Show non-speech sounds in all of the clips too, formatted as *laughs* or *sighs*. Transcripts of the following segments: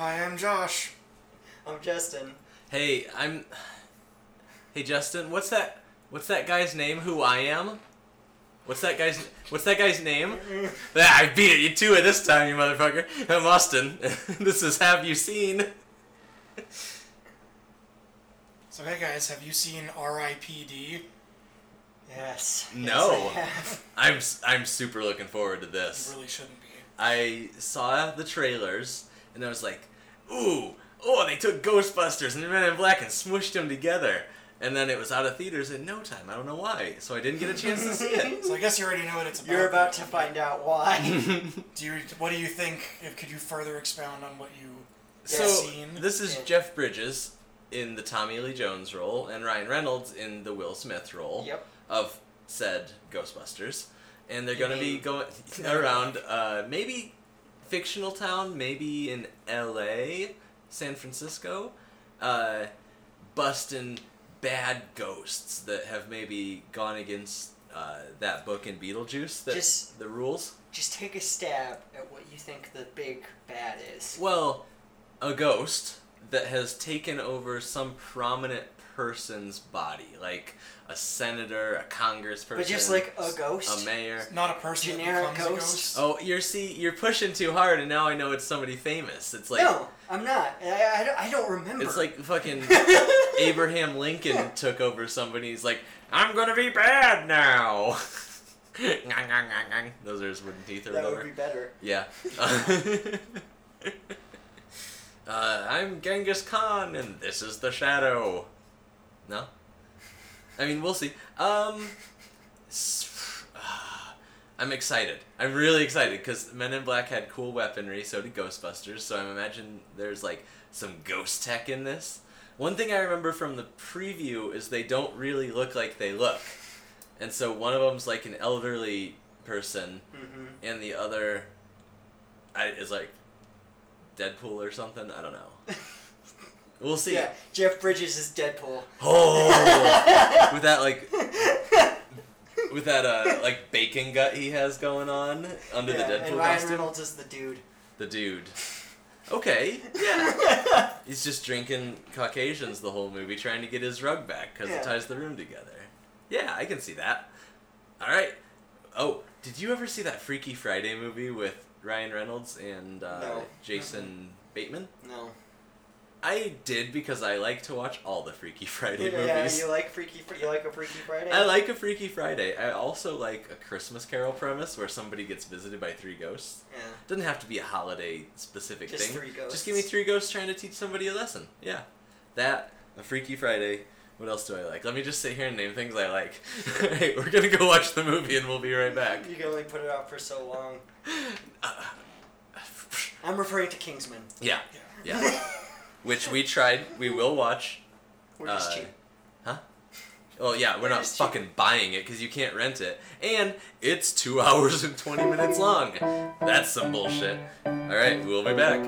Hi, I'm Josh. I'm Justin. Hey, I'm. Hey, Justin. What's that? What's that guy's name? Who I am? What's that guy's? What's that guy's name? *laughs* ah, I beat it. You to it this time, you motherfucker. I'm Austin. *laughs* this is Have You Seen? So, hey guys, have you seen R.I.P.D.? Yes. No. Yes, I have. I'm s- I'm super looking forward to You this. really shouldn't be. I saw the trailers and I was like, ooh, oh, they took Ghostbusters and Men in Black and smushed them together. And then it was out of theaters in no time. I don't know why. So I didn't get a chance to see it. *laughs* So I guess you already know what it's about. You're about to find out why. *laughs* Do you? What do you think? If could you further expound on what you So seen? this is Yeah. Jeff Bridges in the Tommy Lee Jones role and Ryan Reynolds in the Will Smith role yep. of said Ghostbusters, and they're gonna be going *laughs* around uh, maybe fictional town, maybe in L.A., San Francisco, uh, busting bad ghosts that have maybe gone against uh, that book in Beetlejuice. That Just- the rules. Just take a stab at what you think the big bad is. Well, a ghost that has taken over some prominent person's body, like a senator, a congressperson, But just like a ghost. a mayor. Not a person Generic that ghost? a ghost. Oh, you're see, you're pushing too hard, and now I know it's somebody famous. It's like no, I'm not. I, I, don't, I don't remember. it's like fucking *laughs* Abraham Lincoln took over somebody. He's like, I'm gonna be bad now. *laughs* Those are his wooden teeth or that whatever. would be better. Yeah. *laughs* uh, I'm Genghis Khan, and this is the Shadow. No. I mean, we'll see. Um, *sighs* I'm excited. I'm really excited because Men in Black had cool weaponry. So did Ghostbusters. So I imagine there's like some ghost tech in this. One thing I remember from the preview is they don't really look like they look, and so one of them's like an elderly person hmm and the other I, is like Deadpool or something. I don't know. *laughs* We'll see. Yeah, Jeff Bridges is Deadpool. Oh, *laughs* with that like with that uh like bacon gut he has going on under yeah, the Deadpool and Ryan costume. Reynolds is the dude. The dude. Okay. Yeah. *laughs* He's just drinking Caucasians the whole movie, trying to get his rug back because Yeah. it ties the room together. Yeah, I can see that. All right. Oh, did you ever see that Freaky Friday movie with Ryan Reynolds and uh, No. Jason Bateman? No. I did because I like to watch all the Freaky Friday Yeah, movies. Yeah, you like Freaky. You like a Freaky Friday? I like a Freaky Friday. I also like a Christmas Carol premise where somebody gets visited by three ghosts. Yeah. Doesn't have to be a holiday specific Just thing. three ghosts. Just give me three ghosts trying to teach somebody a lesson. Yeah. That, a Freaky Friday. What else do I like? Let me just sit here and name things I like. *laughs* hey, we're gonna go watch the movie and we'll be right back. You can only put it out for so long. Uh, *laughs* I'm referring to Kingsman. yeah, yeah. *laughs* Which we tried. We will watch. We're just Uh, cheap. Huh? Well, yeah, we're not cheap. fucking buying it because you can't rent it, and it's two *laughs* hours and twenty minutes long. That's some bullshit. All right, we'll be back.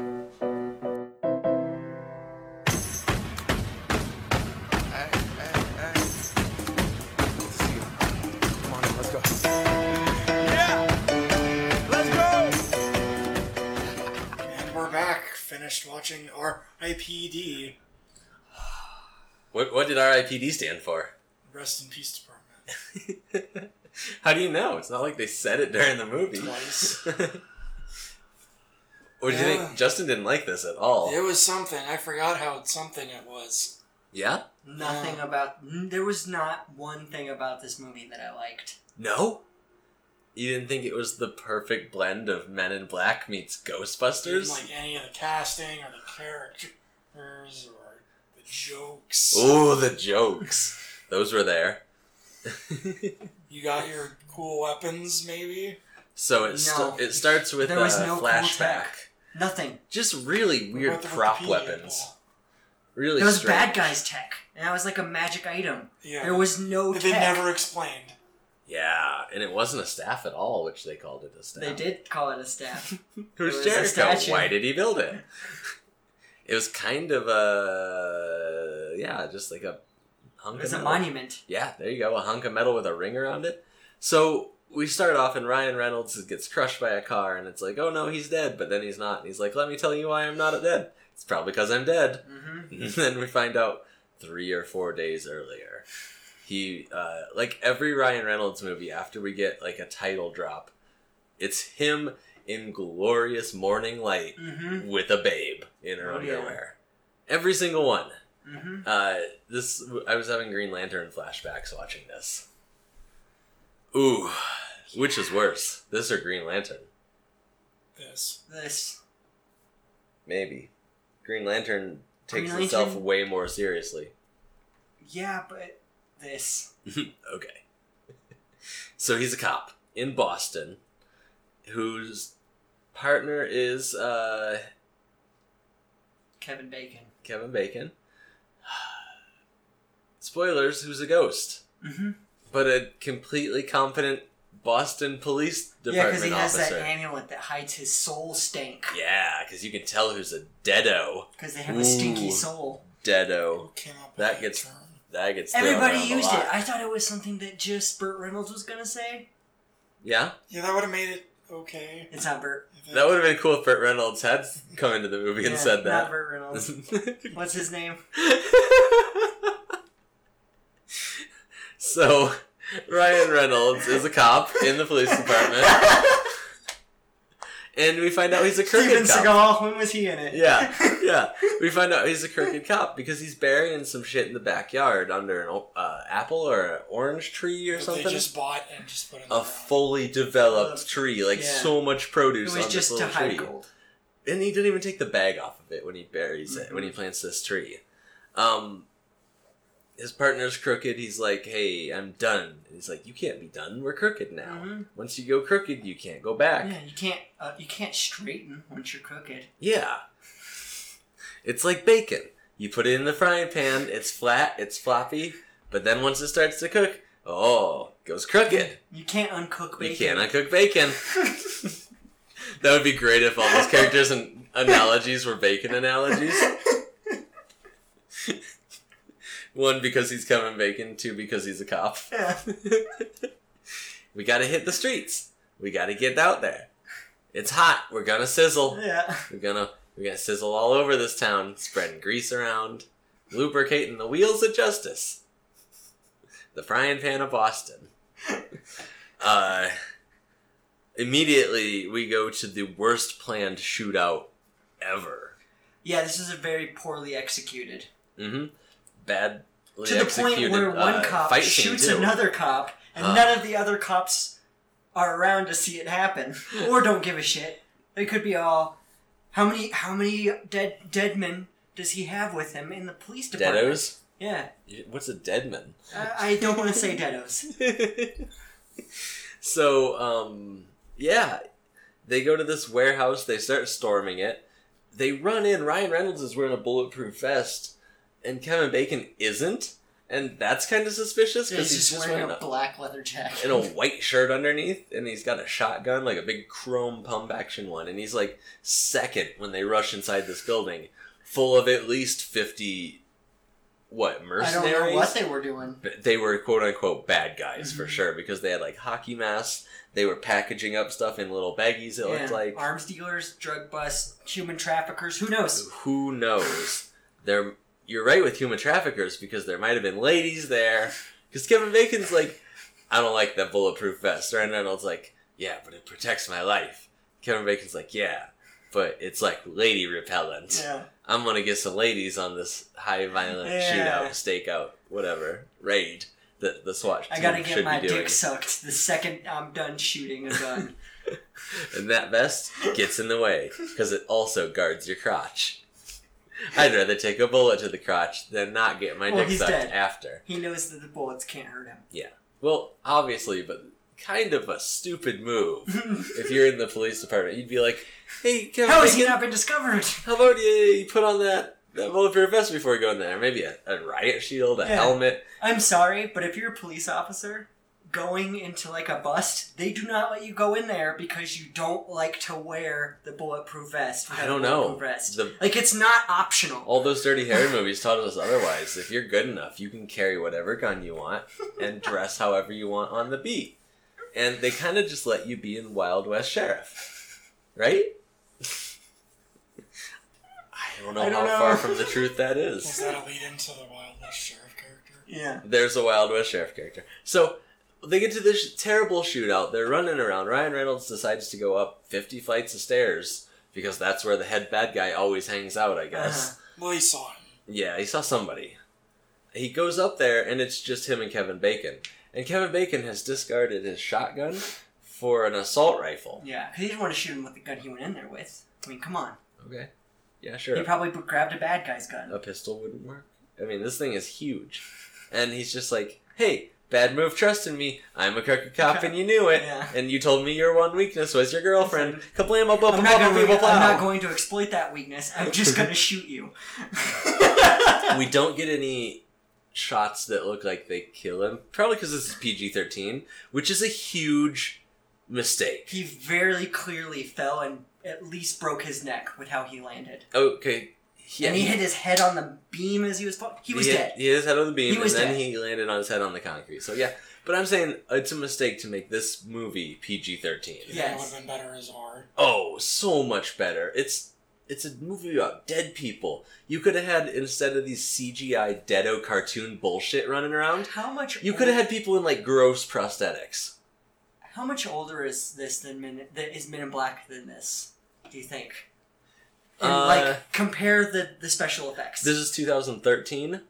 Finished watching R.I.P.D. What What did RIPD stand for? Rest in Peace Department. *laughs* How do you know? It's not like they said it during the movie. Twice. *laughs* or do you think Justin didn't like this at all? It was something. I forgot how something it was. Yeah? Nothing about. There was not one thing about this movie that I liked. No. You didn't think it was the perfect blend of Men in Black meets Didn't Ghostbusters? like any of the casting or the characters or the jokes. Oh, the jokes. Those were there. You got your cool weapons, maybe? So it, No. st- it starts with There was a no flashback. tech. Nothing. Just really weird about prop weapons. people? Really There was strange. bad guys tech, and that was like a magic item. Yeah. There was no They tech. never explained. Yeah, and it wasn't a staff at all, which they called it a staff. They did call it a staff. Who's *laughs* It was a Jericho? Why did he build it? *laughs* It was kind of a yeah, just like a hunk It was a metal. monument. Yeah, there you go, a hunk of metal with a ring around it. So we start off and Ryan Reynolds gets crushed by a car and it's like, oh no, he's dead, but then he's not. And he's like, let me tell you why I'm not dead. It's probably because I'm dead. Mm-hmm. *laughs* And then we find out three or four days earlier. He, uh, like every Ryan Reynolds movie, after we get like a title drop, it's him in glorious morning light Mm-hmm. with a babe in her Oh, yeah. underwear. Every single one. Mm-hmm. Uh, this I was having Green Lantern flashbacks watching this. Ooh, which is worse, this or Green Lantern? This. This. Maybe. Green Lantern takes Green itself way more seriously. Yeah, but this. *laughs* okay. so he's a cop in Boston whose partner is uh, Kevin Bacon. Kevin Bacon. *sighs* Spoilers, who's a ghost. Mm-hmm. But a completely competent Boston Police Department Yeah, because he has officer. that amulet that hides his soul stink. Yeah, because you can tell who's a deado. Because they have a stinky soul. Deado. Who came up with That gets- term? That gets Everybody around a used it. I thought it was something that just Burt Reynolds was gonna say. Yeah, Yeah, that would have made it okay. It's not Burt. That would have been cool if Burt Reynolds had come into the movie and Yeah, said Not that. Burt Reynolds. *laughs* What's his name? *laughs* so, Ryan Reynolds is a cop in the police department, *laughs* and we find out he's a crooked Steven cop. Seagal. When was he in it? Yeah, *laughs* yeah. We find out he's a crooked cop because he's burying some shit in the backyard under an uh, apple or an orange tree or that something. They just bought and just put in a fully developed Uh, tree, like yeah. so much produce. It was on just this to hide tree. gold. And he didn't even take the bag off of it when he buries it, when he plants this tree. Um, his partner's crooked. He's like, "Hey, I'm done." And he's like, "You can't be done. We're crooked now. Mhm. Once you go crooked, you can't go back." Yeah, you can't. Uh, you can't straighten once you're crooked. Yeah. It's like bacon. You put it in the frying pan, it's flat, it's floppy, but then once it starts to cook, oh, it goes crooked. You can't uncook bacon. You can't uncook bacon. *laughs* that would be great if all those characters and analogies were bacon analogies. *laughs* One because he's Kevin Bacon, two because he's a cop. *laughs* Yeah. *laughs* we gotta hit the streets. We gotta get out there. It's hot. We're gonna sizzle. Yeah. We're gonna we're gonna sizzle all over this town, spreading grease around, lubricating the wheels of justice. The frying pan of Boston. *laughs* Uh, immediately we go to the worst planned shootout ever. Yeah, this is a very poorly executed. Mm-hmm. Badly to the point where one uh, cop shoots another cop, and Ugh. none of the other cops are around to see it happen, *laughs* or don't give a shit. It could be all. How many? How many dead dead men does he have with him in the police department? Deados. Yeah, What's a deadman? I, I don't want to say deados. *laughs* so, um, yeah, they go to this warehouse. They start storming it. They run in. Ryan Reynolds is wearing a bulletproof vest, and Kevin Bacon isn't, and that's kind of suspicious because just, he's just wearing wearing a a, black leather jacket. and a *laughs* white shirt underneath, and he's got a shotgun, like a big chrome pump action one, and he's like second when they rush inside this building, full of at least fifty. What mercenaries? I don't know what they were doing. They were quote unquote bad guys for Mhm. sure because they had like hockey masks. They were packaging up stuff in little baggies. It Yeah, looked like arms dealers, drug busts, human traffickers. Who knows? who knows. There, you're right with human traffickers because there might have been ladies there. Because Kevin Bacon's like, I don't like that bulletproof vest. Ryan Reynolds like, yeah, but it protects my life. Kevin Bacon's like, yeah, but it's like lady repellent. Yeah. I'm gonna get some ladies on this high violent Yeah. shootout, stakeout, whatever raid that the SWAT I gotta should get my dick sucked the second I'm done shooting a *laughs* gun. And that vest gets in the way because it also guards your crotch. I'd rather take a bullet to the crotch than not get my Well, dick sucked dead. after. he knows that the bullets can't hurt him. Yeah. Well, obviously, but kind of a stupid move. *laughs* if you're in the police department, you'd be like, "Hey, Kevin How has he not been discovered? how about you, you put on that, that bulletproof vest before you go in there? Maybe a, a riot shield, a Yeah. helmet." I'm sorry, but if you're a police officer going into like a bust, they do not let you go in there because you don't like to wear the bulletproof vest. I don't know. Vest. The, Like it's not optional. all those Dirty Harry movies taught us otherwise. If you're good enough, you can carry whatever gun you want and *laughs* dress however you want on the beat. and they kind of just let you be in Wild West Sheriff, right? I don't know I don't how know. far from the truth that is. Was is. that a lead into the Wild West Sheriff character? Yeah. There's a Wild West Sheriff character. So they get to this terrible shootout. They're running around. Ryan Reynolds decides to go up 50 flights of stairs because that's where the head bad guy always hangs out, I guess. Uh-huh. Well, he saw him. Yeah, he saw somebody. He goes up there, and it's just him and Kevin Bacon. And Kevin Bacon has discarded his shotgun for an assault rifle. Yeah, he didn't want to shoot him with the gun he went in there with. I mean, come on. Okay. Yeah, sure. He probably grabbed a bad guy's gun. A pistol wouldn't work. I mean, this thing is huge. And he's just like, hey, bad move trusting me. I'm a crooked cop, and you knew it. Yeah. And you told me your one weakness was your girlfriend. Kablam, up, up, I'm not, gonna, I'm not going to exploit that weakness. I'm *laughs* just going to shoot you. *laughs* we don't get any shots that look like they kill him. Probably because this is PG 13, which is a huge mistake. he very clearly fell and at least broke his neck with how he landed. Okay. Yeah, and he hit his head on the beam as he was falling. He was hit- dead. He hit his head on the beam, He and was then dead. he landed on his head on the concrete. So, yeah. But I'm saying it's a mistake to make this movie PG 13. Yeah, it would have been better as R. Oh, so much better. It's it's a movie about dead people. You could have had instead of these CGI deado cartoon bullshit running around, How much? you could have had people in like gross prosthetics. How much older is this than Men? That is Men in Black than this? Do you think? And Uh, like compare the the special effects. This is 2013.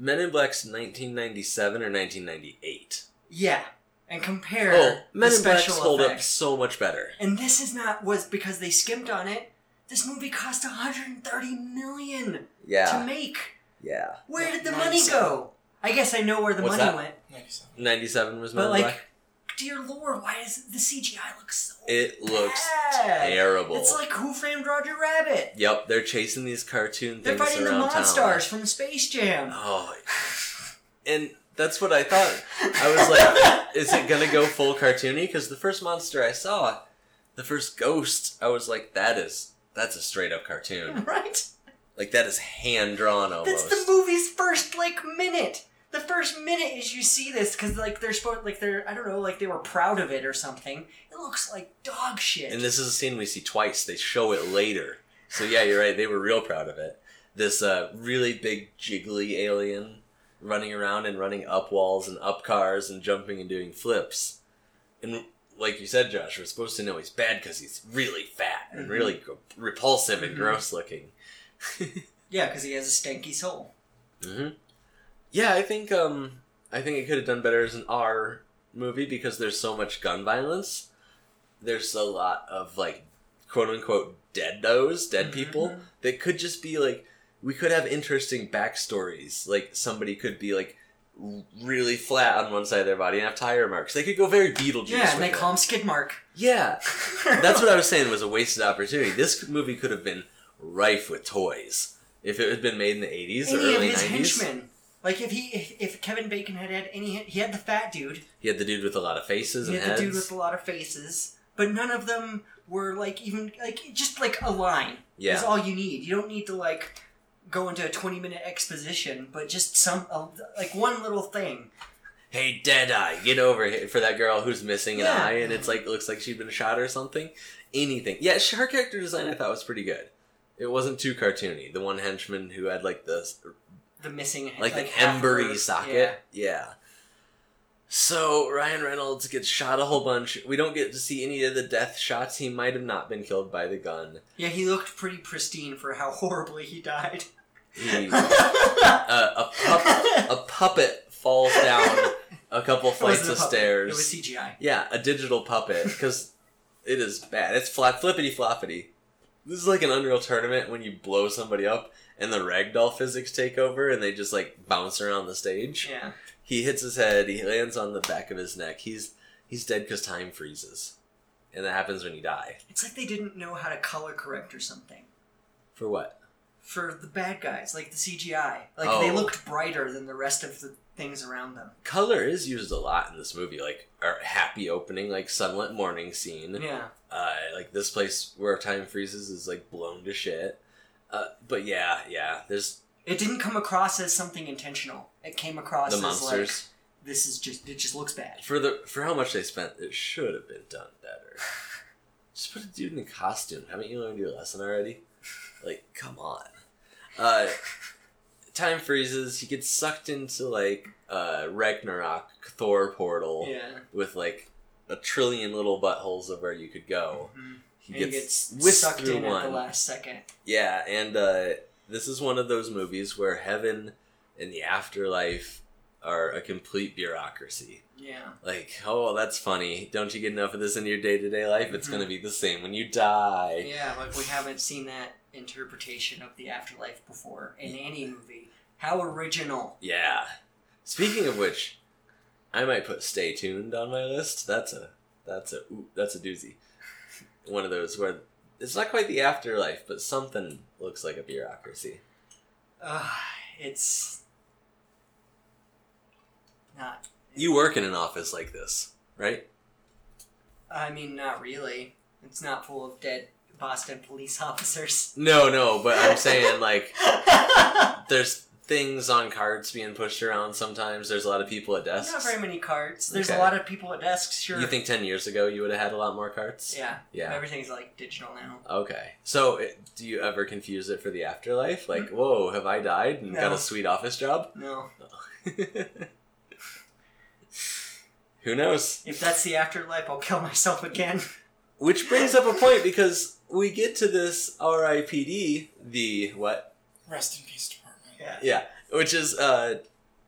Men in Black's 1997 or 1998. yeah, and compare Oh, Men the in Black's special hold up so much better. And this is not was because they skimped on it. This movie cost 130 million Yeah. to make. yeah. Where did the money go? I guess I know where the What's money that? went. 97. 97 was Men But in like, Black. Dear lord, why does the CGI look so? It looks bad? terrible. It's like Who Framed Roger Rabbit. Yep, they're chasing these cartoon They're things fighting the. Monstars from Space Jam. Oh, and that's what I thought. I was like, *laughs* is it gonna go full cartoony? Because the first monster I saw, the first ghost, I was like, that is that's a straight up cartoon. *laughs* Right? Like that is hand drawn That's almost. the movie's first like minute. The first minute is you see this because like they're supposed like they're I don't know like they were proud of it or something. It looks like dog shit. And this is a scene we see twice. They show it later. So yeah, you're right. They were real proud of it. This uh, really big jiggly alien running around and running up walls and up cars and jumping and doing flips. And like you said, Josh, we're supposed to know he's bad because he's really fat and Mhm. really gr- repulsive and Mhm. gross looking. *laughs* yeah, because he has a stanky soul. hmm Yeah, I think um, I think it could have done better as an R movie because there's so much gun violence. There's a lot of like quote unquote dead those dead people Mhm. that could just be like we could have interesting backstories. Like somebody could be like really flat on one side of their body and have tire marks. They could go very Beetlejuice. Yeah, and they call him Skidmark. Yeah, *laughs* that's what I was saying was a wasted opportunity. This movie could have been rife with toys if it had been made in the 80s or early his 90s. henchmen. Like if he if, if Kevin Bacon had had any he had the fat dude, He had the dude with a lot of faces he and had the dude with a lot of faces, but none of them were like even like just like a line. yeah. is all you need. You don't need to like go into a twenty minute exposition, but just some uh, like one little thing. hey, Deadeye, get over here for that girl who's missing an Yeah. eye, and it's like looks like she'd been shot or something. Anything. Yeah, her character design I thought was pretty good. It wasn't too cartoony. The one henchman who had like the The missing like, the half embery socket. Yeah. So Ryan Reynolds gets shot a whole bunch. We don't get to see any of the death shots. He might have not been killed by the gun. Yeah, he looked pretty pristine for how *laughs* horribly he died. He, uh, a pup, a puppet falls down a couple *laughs* flights of puppet, stairs. It was CGI. Yeah, a digital puppet because it is bad. It's flat flippity floppity. This is like an Unreal Tournament when you blow somebody up and the ragdoll physics take over and they just like bounce around the stage. Yeah. He hits his head. He lands on the back of his neck. He's he's dead because time freezes, and that happens when you die. It's like they didn't know how to color correct or something. For what? For the bad guys, like the CGI. Like they Oh. looked brighter than the rest of the things around them. Color is used a lot in this movie, like our happy opening, like sunlit morning scene. Yeah. Uh, like this place where time freezes is like blown to shit. Uh, but yeah, yeah. There's It didn't come across as something intentional. It came across the as monsters. like this is just it just looks bad. For the for how much they spent, it should have been done better. *laughs* Just put a dude in a costume. Haven't you learned your lesson already? Like, come on. Uh, time freezes. He gets sucked into like uh, Ragnarok Thor portal Yeah. with like a trillion little buttholes of where you could go. Mhm. He And gets, gets whisked sucked in at the last second. Yeah, and uh, this is one of those movies where heaven and the afterlife are a complete bureaucracy. Yeah. Like, oh, that's funny. Don't you get enough of this in your day to day life? It's Mhm. going to be the same when you die. Yeah, like we haven't seen that interpretation of the afterlife before in any movie. How original. Yeah. Speaking of which, I might put Stay Tuned on my list. That's a that's a ooh, that's a doozy. One of those where it's not quite the afterlife, but something looks like a bureaucracy. Uh, it's not. You work in an office like this, right? I mean, not really. It's not full of dead Boston police *laughs* officers. No, no, but I'm saying like *laughs* there's things on carts being pushed around sometimes. There's a lot of people at desks. Not very many carts. There's Okay. a lot of people at desks. Sure. You think 10 years ago you would have had a lot more carts? Yeah. Yeah. Everything's like digital now. Okay. So, it, do you ever confuse it for the afterlife? Like, whoa, have I died and got Hmm? A sweet office job? No. *laughs* Who knows? If that's the afterlife, I'll kill myself again. *laughs* Which brings up a point because we get to this RIPD, the what? Rest in peace. Yeah. Yeah, which is uh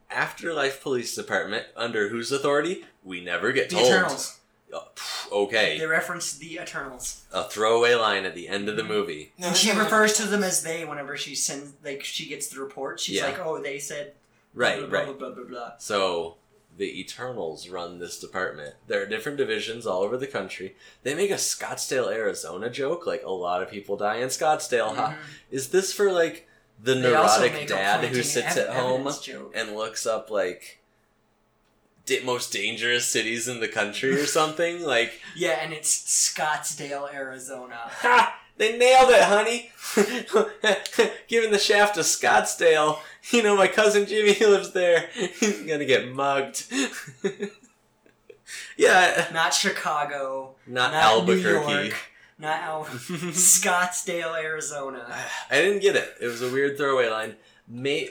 Afterlife Police Department under whose authority? We never get The told. Eternals. Oh, pff, okay. They reference the Eternals. a throwaway line at the end of the movie. No, and she refers to them as they whenever she sends, like, she gets the report. She's Yeah. like, oh, they said. Right, blah, blah, right. Blah, blah, blah, blah. So the Eternals run this department. There are different divisions all over the country. They make a Scottsdale, Arizona joke, like a lot of people die in Scottsdale. Huh? Mhm. Is this for like the They neurotic dad who sits ev- at home and looks up like most dangerous cities in the country or *laughs* something? like, Yeah, and it's Scottsdale, Arizona. *laughs* ha! They nailed it, honey. *laughs* Giving the shaft to Scottsdale. You know, my cousin Jimmy lives there. He's gonna get mugged. yeah, Not Chicago. not, Not Albuquerque. New York. Not Al- *laughs* Scottsdale, Arizona. I didn't get it. It was a weird throwaway line. May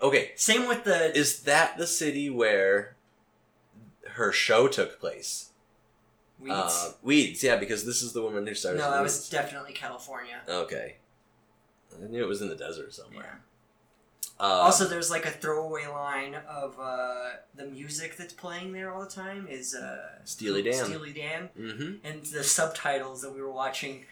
okay, Same with the. is that the city where her show took place? Weeds. Uh, Weeds, yeah, because this is the woman who started. no, that was definitely California. okay. I knew it was in the desert somewhere. Um, also, there's like a throwaway line of uh, the music that's playing there all the time is uh, Steely Dan. Steely Dan, hmm and the subtitles that we were watching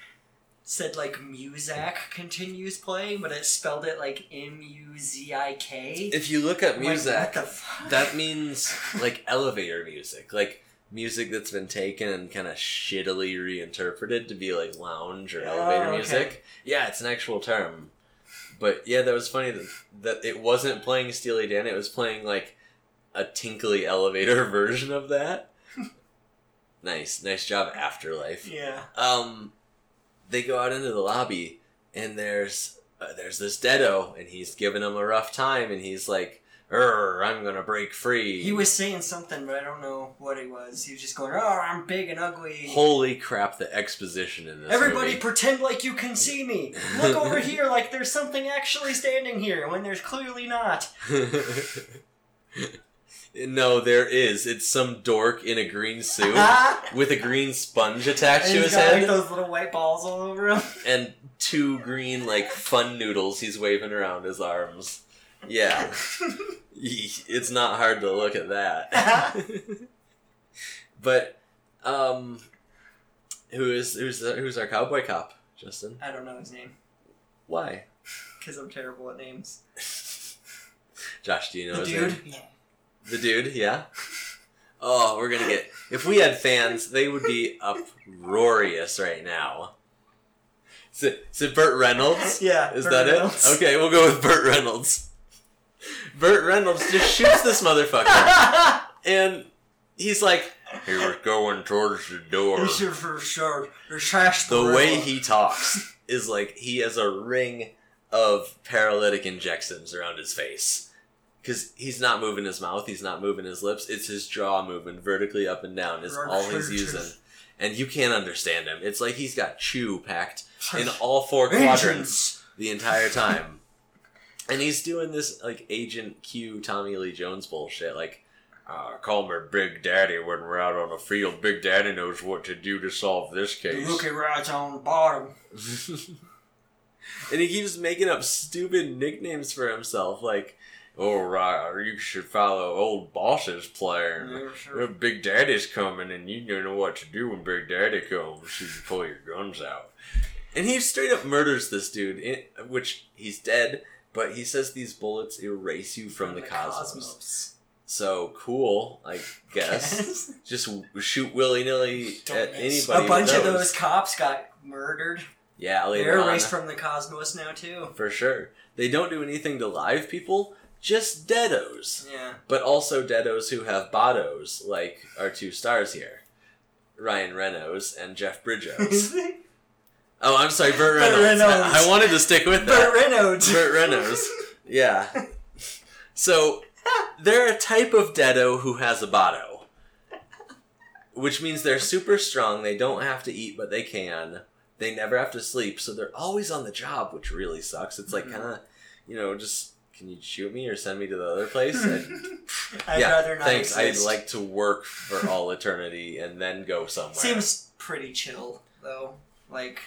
said like Muzak continues playing, but it spelled it like M U Z I K. If you look at I'm like, music, what the fuck? that means like elevator music, like music that's been taken and kind of shittily reinterpreted to be like lounge or Oh, elevator okay. music. Yeah, it's an actual term. But yeah, that was funny that, that it wasn't playing Steely Dan; it was playing like a tinkly elevator *laughs* version of that. *laughs* nice, nice job, Afterlife. yeah. Um, they go out into the lobby, and there's uh, there's this Deado, and he's giving him a rough time, and he's like, "Er, I'm gonna break free." He was saying something, but I don't know what it was. He was just going, "Oh, I'm big and ugly." Holy crap! The exposition in this. Everybody movie. pretend like you can see me. Look over *laughs* here like there's something actually standing here when there's clearly not. *laughs* no, there is. It's some dork in a green suit *laughs* with a green sponge attached to his got head like those little white balls all over him. and two green like fun noodles he's waving around his arms. Yeah, *laughs* it's not hard to look at that. *laughs* but um, who is who's who's our cowboy cop, Justin? I don't know his name Why? *laughs* because I'm terrible at names. Josh, do you know The his dude? name? No. The dude, yeah. Oh, we're gonna get. If we had fans, they would be uproarious right now. Is it, is it Burt Reynolds? Yeah, Is Burt that Reynolds. it? Okay, we'll go with Burt Reynolds. Burt Reynolds just shoots this motherfucker, *laughs* and he's like, "He was going towards the door." This is for sure. There's trash. The way he talks is like he has a ring of paralytic injections around his face. because he's not moving his mouth, he's not moving his lips. It's his jaw moving vertically up and down is all he's using, and you can't understand him. It's like he's got chew packed in all four quadrants the entire time. And he's doing this like Agent K Tommy Lee Jones bullshit, like uh, call me Big Daddy when we're out on the field. Big Daddy knows what to do to solve this The case. rookie rides on the bottom. *laughs* and he keeps making up stupid nicknames for himself, like, "Oh, right, you should follow old boss's plan." Yeah, sure. Big Daddy's coming, and you don't know what to do when Big Daddy comes. You pull your guns out. And he straight up murders this dude, which he's dead, but he says these bullets erase you from, the, cosmos. So cool, I guess. *laughs* Just shoot willy nilly at miss. anybody. A bunch of those cops got murdered. Yeah, later They're on. erased from the cosmos now too. For sure. They don't do anything to live people, just deados. Yeah. But also deados who have bottos, like our two stars here. Ryan Reynolds and Jeff Bridges. *laughs* oh, I'm sorry, Burt Burt Reynolds. Reynolds. I, I wanted to stick with Burt that. Reynolds. Burt Reynolds. Yeah. So, they're a type of deado who has a botto. Which means they're super strong, they don't have to eat, but they can. They never have to sleep, so they're always on the job, which really sucks. It's like Mhm. kind of, you know, just can you shoot me or send me to the other place? And, *laughs* I'd yeah, rather not thanks. exist. I'd like to work for all eternity and then go somewhere. Seems pretty chill though. Like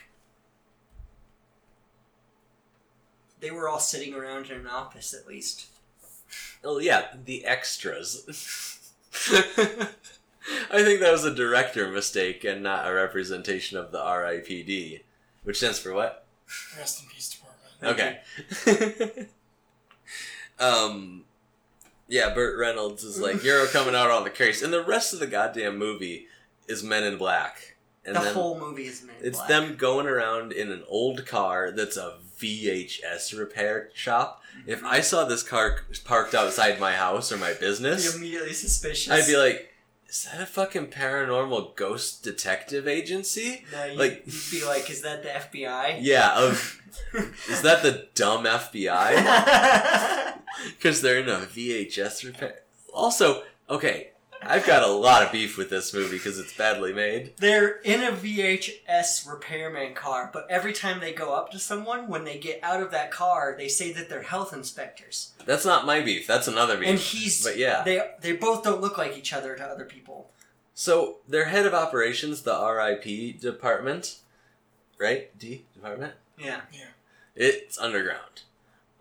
they were all sitting around in an office at least. Oh yeah, the extras. I think that was a director mistake and not a representation of the RIPD, which stands for what? Rest in peace, department. Okay. *laughs* um, yeah, Burt Reynolds is like *laughs* you're coming out on the case, and the rest of the goddamn movie is Men in Black, and the whole movie is Men in it's Black. them going around in an old car that's a VHS repair shop. If mm-hmm. I saw this car parked outside my house or my business, immediately suspicious. I'd be like, "Is that a fucking paranormal ghost detective agency?" no, you'd, like- you'd be like, is that the FBI? Yeah, of *laughs* is that the dumb FBI? Because *laughs* *laughs* they're in a VHS repair. Also, okay, I've got a lot of beef with this movie because it's badly made. They're in a VHS repairman car, but every time they go up to someone, when they get out of that car, they say that they're health inspectors. That's not my beef. That's another beef. And he's But yeah. they they both don't look like each other to other people. So their head of operations, the RIP department, right? D department. Yeah. Yeah. It's underground.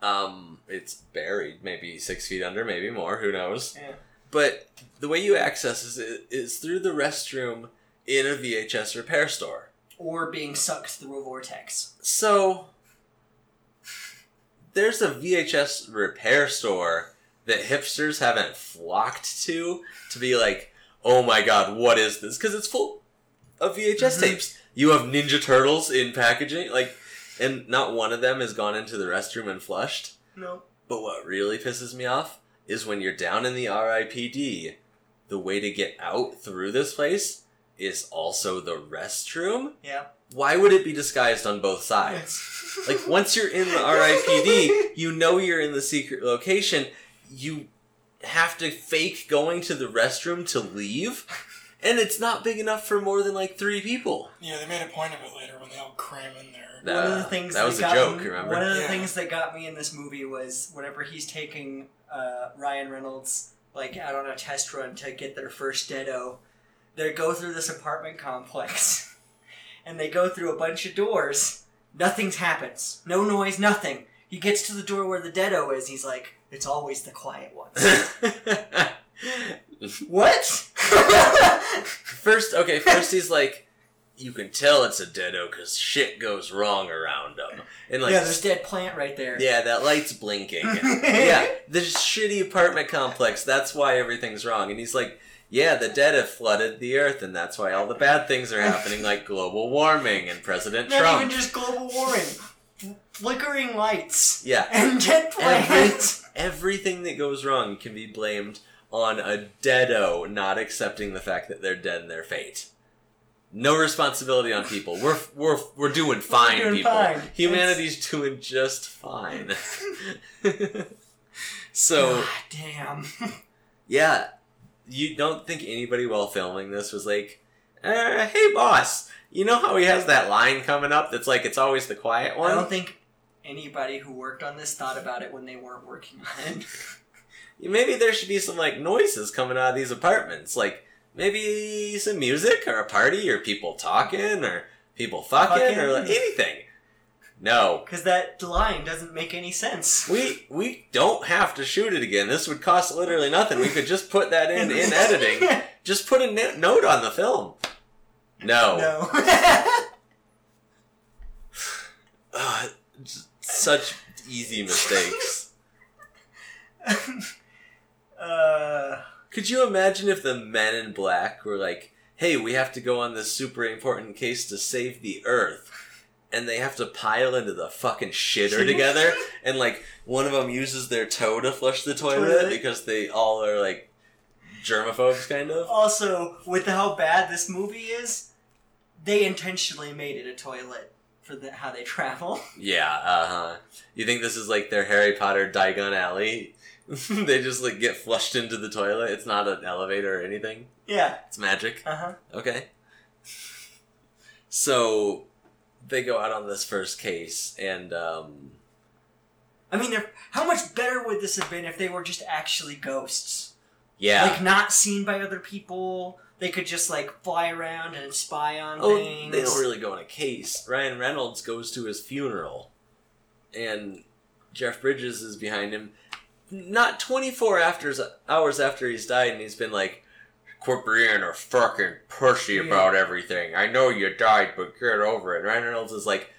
Um, it's buried, maybe six feet under, maybe more. Who knows? Yeah. But the way you access is, is through the restroom in a VHS repair store. Or being sucked through a vortex. So there's a VHS repair store that hipsters haven't flocked to to be like, oh my god, what is this? Because it's full of VHS Mhm. tapes. You have Ninja Turtles in packaging, like, and not one of them has gone into the restroom and flushed. No. But what really pisses me off is when you're down in the RIPD, the way to get out through this place is also the restroom. Yeah. Why would it be disguised on both sides? *laughs* Like once you're in the RIPD, you know you're in the secret location. You have to fake going to the restroom to leave, and it's not big enough for more than like three people. Yeah, they made a point of it later when they all cram in there. Nah, one of the things that was a got joke, me- remember? One of the Yeah. things that got me in this movie was whenever he's taking uh, Ryan Reynolds like out on a test run to get their first deado, they go through this apartment complex, *laughs* and they go through a bunch of doors. Nothing happens. No noise. Nothing. He gets to the door where the deado is. He's like, "It's always the quiet ones." *laughs* what? *laughs* first, okay, first he's like, you can tell it's a deado because shit goes wrong around them. and like, yeah, there's dead plant right there. yeah, that light's blinking. *laughs* yeah, this shitty apartment complex. That's why everything's wrong. And he's like, yeah, the dead have flooded the earth, and that's why all the bad things are happening, *laughs* like global warming and President Not Trump. even just global warming. Flickering lights. yeah, And dead Every- plants. *laughs* everything that goes wrong can be blamed on a deado not accepting the fact that they're dead in their fate. No responsibility on people. We're we're we're doing fine, doing people. fine. Humanity's doing just fine. *laughs* So God damn. *laughs* yeah, you don't think anybody while filming this was like, uh, "Hey, boss, you know how he has that line coming up that's like it's always the quiet one." I don't think anybody who worked on this thought about it when they weren't working on it. *laughs* Maybe there should be some like noises coming out of these apartments, like maybe some music or a party or people talking or people fucking, or like anything. No, Because that line doesn't make any sense. we we don't have to shoot it again. This would cost literally nothing. We could just put that in in editing. *laughs* Just put a no- note on the film. No, no. *laughs* Just such easy mistakes. *laughs* uh, Could you imagine if the men in black were like, hey, we have to go on this super important case to save the Earth? And they have to pile into the fucking shitter together, and like one of them uses their toe to flush the toilet because they all are like germaphobes, kind of. also, with how bad this movie is, they intentionally made it a toilet for the, how they travel. Yeah, uh huh. You think this is like their Harry Potter Diagon Alley? *laughs* they just like get flushed into the toilet. It's not an elevator or anything. Yeah. It's magic. Uh huh. Okay. So they go out on this first case, and um, I mean, how much better would this have been if they were just actually ghosts? yeah, Like, not seen by other people. They could just, like, fly around and spy on oh, things. they don't really go on a case. Ryan Reynolds goes to his funeral, and Jeff Bridges is behind him. Not twenty four after hours after he's died, and he's been like. Quit being a fucking pussy Yeah. about everything. I know you died, but get over it. Ryan Reynolds is like,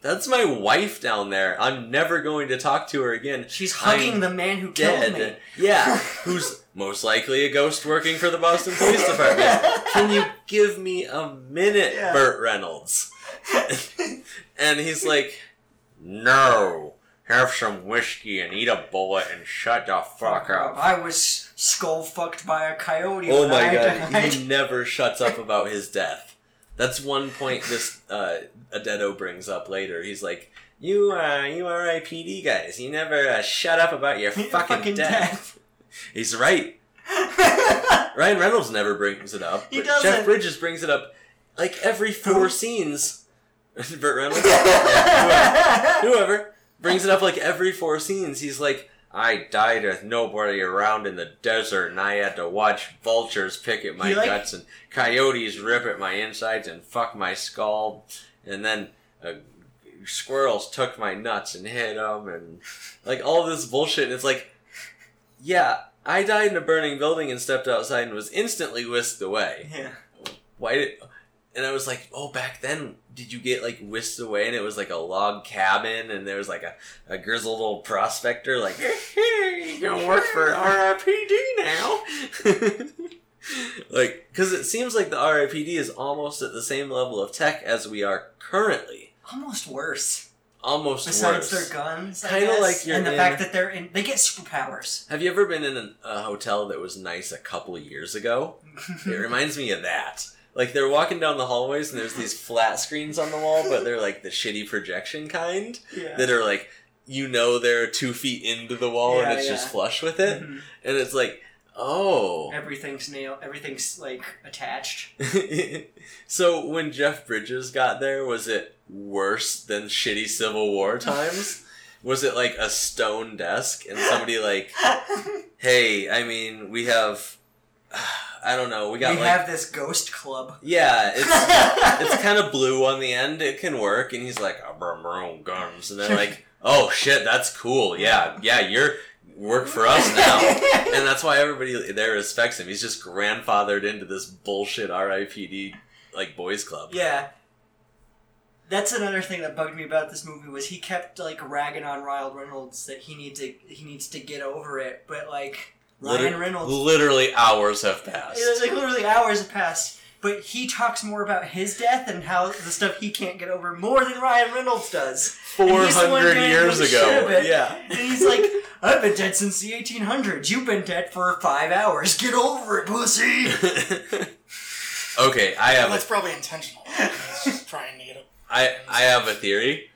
that's my wife down there. I'm never going to talk to her again. She's hugging I'm the man who killed me. Yeah, *laughs* who's most likely a ghost working for the Boston Police Department. Can you give me a minute, Yeah. Burt Reynolds? *laughs* and he's like, No, have some whiskey and eat a bullet and shut the fuck up. I was skull fucked by a coyote. Oh my god, died. he never shuts up about his death. That's one point this uh, a deado brings up later. He's like, "You, uh, you RIPD guys, you never uh, shut up about your *laughs* fucking, fucking death." *laughs* He's right. *laughs* Ryan Reynolds never brings it up. He but doesn't. Jeff Bridges brings it up like every four scenes. Burt Reynolds, Yeah, whoever, whoever brings it up like every four scenes. He's like, I died with nobody around in the desert, and I had to watch vultures pick at my like- guts and coyotes rip at my insides and fuck my skull, and then uh, squirrels took my nuts and hit them, and like all this bullshit. And it's like, yeah, I died in a burning building and stepped outside and was instantly whisked away. yeah. Why did? And I was like, oh, back then, did you get like whisked away and it was like a log cabin and there was like a, a grizzled old prospector like, you're gonna work for RIPD now? *laughs* like, because it seems like the RIPD is almost at the same level of tech as we are currently. Almost worse. Almost Besides worse. their guns, Kinda like you're and the in- fact that they're in, they get superpowers. Have you ever been in a hotel that was nice a couple of years ago? *laughs* It reminds me of that. Like they're walking down the hallways and there's these flat screens on the wall, but they're like the shitty projection kind yeah. that are like you know they're two feet into the wall and Yeah, it's just flush with it, Mhm. and it's like, oh. Everything's nailed. Everything's like attached. *laughs* so when Jeff Bridges got there, was it worse than shitty Civil War times? *laughs* was it like a stone desk and somebody like, *laughs* hey, I mean, we have, I don't know, we we got like, have this ghost club. yeah, it's *laughs* it's kind of blue on the end. It can work. And he's like, brought my own guns. And they're *laughs* like, oh shit, that's cool. Yeah, yeah, you're work for us now. *laughs* and that's why everybody there respects him. He's just grandfathered into this bullshit RIPD like boys club. Yeah. That's another thing that bugged me about this movie was he kept like ragging on Ryan Reynolds that he needs to he needs to get over it, but like Ryan Liter- Reynolds, Literally hours have passed. it like literally hours have passed, but he talks more about his death and how the stuff he can't get over more than Ryan Reynolds does. And Four he's the one hundred getting years ago. Yeah. And he's like, I've been dead since the 1800s. You've been dead for five hours. Get over it, pussy. *laughs* okay, I have a That's probably intentional. He's just trying to get it. I I have a theory.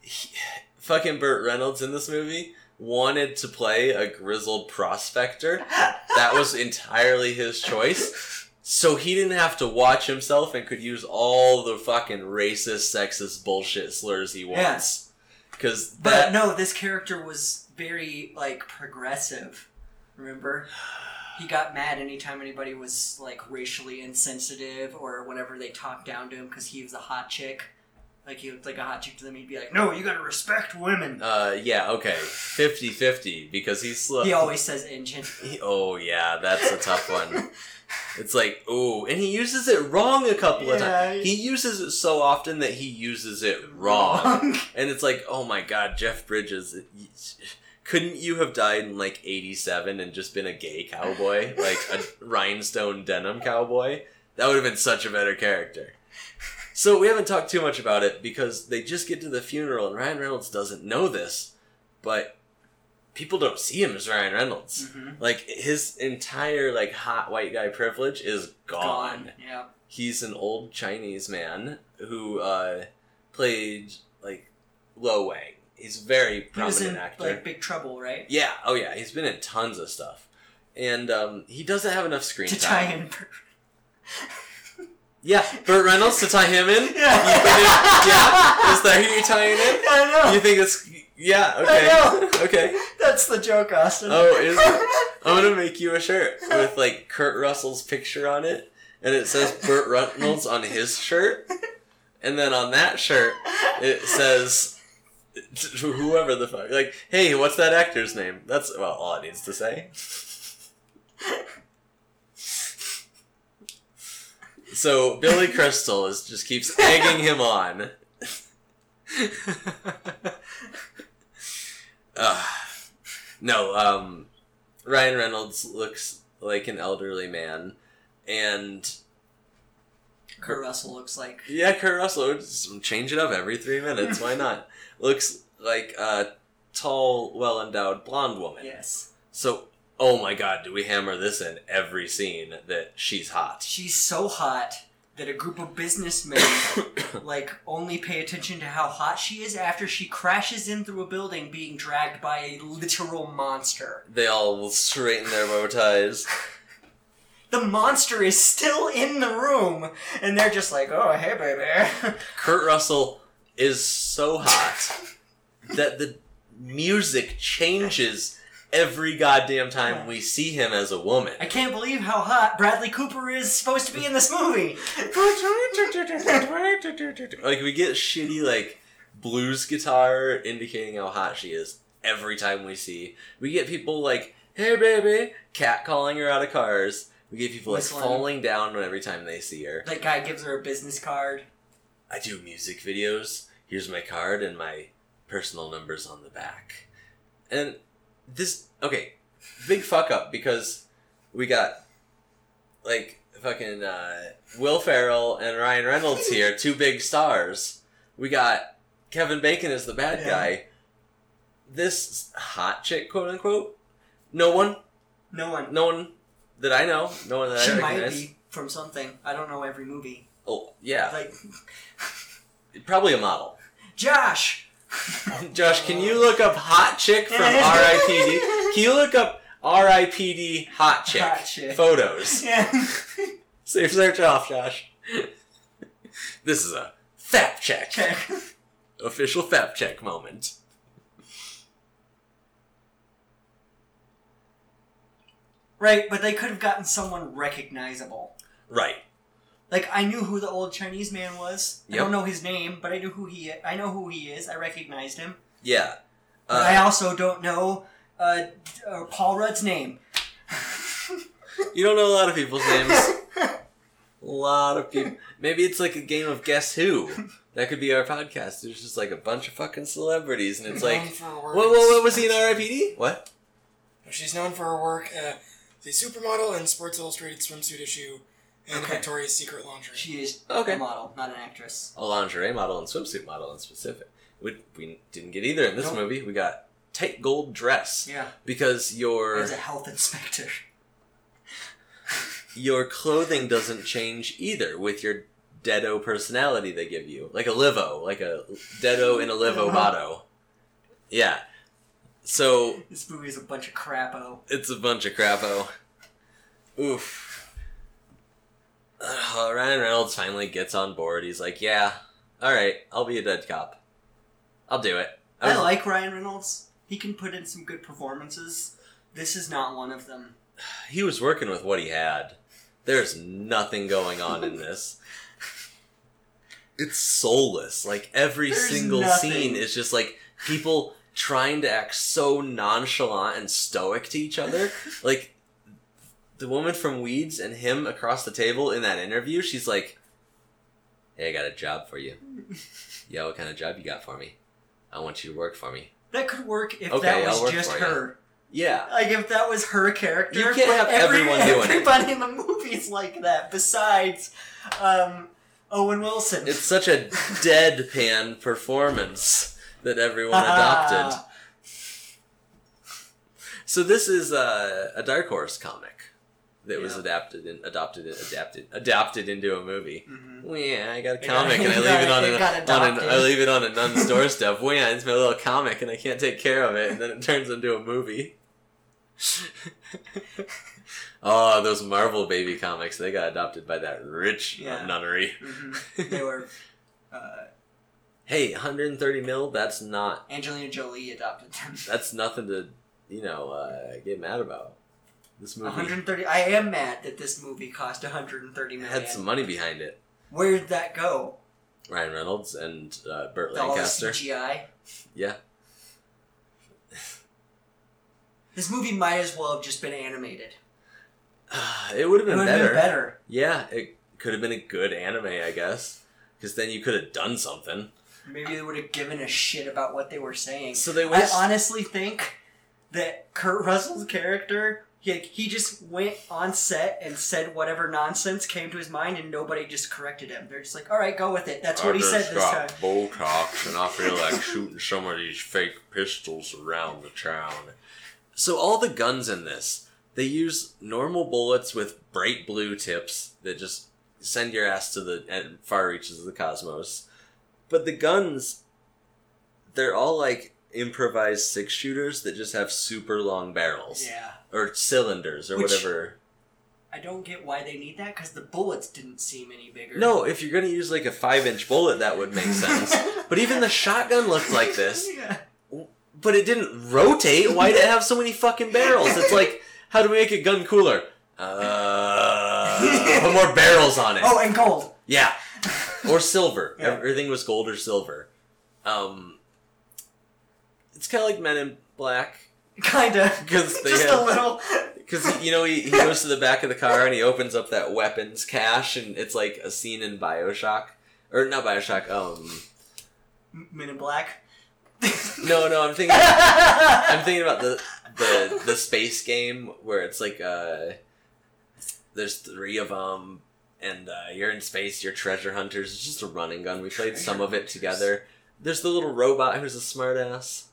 He- fucking Burt Reynolds in this movie wanted to play a grizzled prospector. *laughs* That was entirely his choice. So he didn't have to watch himself and could use all the fucking racist, sexist bullshit slurs he wants. Because But that no, this character was very like progressive. Remember? He got mad anytime anybody was like racially insensitive or whenever they talked down to him because he was a hot chick. Like he was like a hot chick to them, he'd be like, "No, you gotta respect women." Uh, yeah, okay. 50-50, because he's slow. He always says engine. *laughs* He- oh, yeah, that's a tough one. It's like, ooh, and he uses it wrong a couple of times. He uses it so often that he uses it wrong. *laughs* And it's like, oh my god, Jeff Bridges, couldn't you have died in like 87 and just been a gay cowboy? Like a *laughs* rhinestone denim cowboy? That would have been such a better character. So we haven't talked too much about it because they just get to the funeral and Ryan Reynolds doesn't know this, but people don't see him as Ryan Reynolds. Mhm. Like his entire like hot white guy privilege is gone Yeah. he's an old Chinese man who uh, played like Lo Wang. He's a very He was prominent in actor. like Big Trouble, right? yeah, oh yeah, he's been in tons of stuff, and um, he doesn't have enough screen To time. tie in. *laughs* Yeah, Burt Reynolds to tie him in. *laughs* Yeah. You put it- yeah, is that who you're tying in? I know. You think it's yeah? Okay, I okay. That's the joke, Austin. Oh, is it? *laughs* I'm gonna make you a shirt with like Kurt Russell's picture on it, and it says Burt Reynolds on his shirt, and then on that shirt it says whoever the fuck. Like, hey, what's that actor's name? That's well, all it needs to say. *laughs* So Billy Crystal is just keeps egging him on. Ugh. *laughs* no, um, Ryan Reynolds looks like an elderly man, and Kurt Russell looks like. yeah, Kurt Russell just change it up every three minutes. Why *laughs* not? Looks like a tall, well endowed blonde woman. Yes. So, oh my god, do we hammer this in every scene that she's hot? She's so hot that a group of businessmen *coughs* like only pay attention to how hot she is after she crashes in through a building being dragged by a literal monster. they all straighten their bow ties. *laughs* The monster is still in the room and they're just like, "Oh, hey baby." *laughs* Kurt Russell is so hot that the music changes every goddamn time we see him as a woman. I can't believe how hot Bradley Cooper is supposed to be in this movie. *laughs* like we get shitty like blues guitar indicating how hot she is every time we see. We get people like, "Hey baby," cat calling her out of cars. We get people like Whistling. falling down every time they see her. that guy gives her a business card. I do music videos. Here's my card and my personal numbers on the back. And this okay, big fuck up because we got like fucking uh, Will Ferrell and Ryan Reynolds *laughs* here, two big stars. We got Kevin Bacon as the bad Yeah. guy. This hot chick, quote unquote. No one, No one. no one that I know, no one that She I might recognize. be from something. I don't know every movie. Oh yeah, Like *laughs* probably a model. Josh. *laughs* Josh, can you look up hot chick from *laughs* RIPD? Can you look up RIPD hot chick, Hot chick. photos? *laughs* Yeah. Save search off, Josh. this is a fact check. Check. Official fact check moment. Right, but they could have gotten someone recognizable. Right. Like I knew who the old Chinese man was. I don't know his name, but I knew who he. I know who he is. I recognized him. Yeah. But I Uh, also don't know uh, uh, Paul Rudd's name. *laughs* you don't know a lot of people's names. A lot of people. Maybe it's like a game of Guess Who. That could be our podcast. There's just like a bunch of fucking celebrities, and it's like, Known for her what, what, what was he in sports- RIPD? What? She's known for her work uh, as a supermodel in Sports Illustrated swimsuit issue and Okay. Victoria's Secret lingerie. She is Okay. a model, not an actress. a lingerie model and swimsuit model in specific. We, we didn't get either in this Nope. movie. We got tight gold dress Yeah, because your as a health inspector. *laughs* your clothing doesn't change either with your deado personality they give you, like a livo, like a deado in a *laughs* livo motto. Yeah. So This movie is a bunch of crapo. it's a bunch of crapo. Oof. *sighs* Uh, Ryan Reynolds finally gets on board. He's like, "Yeah, all right, I'll be a dead cop. I'll do it." I was- like Ryan Reynolds. He can put in some good performances. This is not one of them. *sighs* he was working with what he had. There's nothing going on in this. *laughs* It's soulless. Like every There's single nothing. scene is just like people trying to act so nonchalant and stoic to each other. *laughs* like the woman from Weeds and him across the table in that interview, she's like, "Hey, I got a job for you. *laughs* Yeah, what kind of job you got for me? I want you to work for me." That could work if Okay, that I'll was work just for you. her. Yeah, Like if that was her character. You can't have every- everyone doing it. Everybody in the movie's like that. Besides, um, Owen Wilson. it's such a deadpan *laughs* performance that everyone adopted. So this is uh, a Dark Horse comic that was Yeah. adapted and adopted and adapted adapted into a movie. Mhm. Well, yeah, I got a comic and I leave it on, an, on an. I leave it on a *laughs* nun's doorstep. Well, yeah, it's my little comic and I can't take care of it, and then it turns into a movie. *laughs* oh, those Marvel baby comics! They got adopted by that rich Yeah. nunnery. Mhm. They were. *laughs* Uh, Hey, 130 mil. That's not. Angelina Jolie adopted them. That's nothing to, you know, uh, get mad about. This movie 130. I am mad that this movie cost 130 million. had some money behind it. Where did that go? Ryan Reynolds and uh, Burt All the Lancaster. CGI. Yeah. *laughs* This movie might as well have just been animated. *sighs* it would have It been would have better. been better. Yeah, it could have been a good anime, I guess. Because then you could have done something. Maybe they would have given a shit about what they were saying. So they I honestly think that Kurt Russell's character, he, he just went on set and said whatever nonsense came to his mind, and nobody just corrected him. They're just like, "All right, go with it." That's what he said this time. Botox, and I *laughs* feel like shooting some of these fake pistols around the town. So all the guns in this, they use normal bullets with bright blue tips that just send your ass to the far reaches of the cosmos. But the guns, they're all like improvised six shooters that just have super long barrels Yeah, or cylinders or Which- whatever. I don't get why they need that because the bullets didn't seem any bigger. No, if you're gonna use like a five inch bullet, that would make sense. *laughs* But even the shotgun looked like this. *laughs* Yeah. But it didn't rotate. Why did it have so many fucking barrels? It's like, how do we make a gun cooler? Uh, put more barrels on it. Oh, and gold. Yeah, *laughs* or silver. Yeah. Everything was gold or silver. Um, it's kind of like Men in Black Kinda. *laughs* because they Just have a little. because you know he, he goes to the back of the car and he opens up that weapons cache and it's like a scene in Bioshock or not Bioshock. Um, Men in Black. no, no, I'm thinking. I'm thinking about the the the space game where it's like uh, there's three of them, and uh, you're in space. You're treasure hunters. It's just a running gun. We played some of it together. There's the little robot who's a smartass.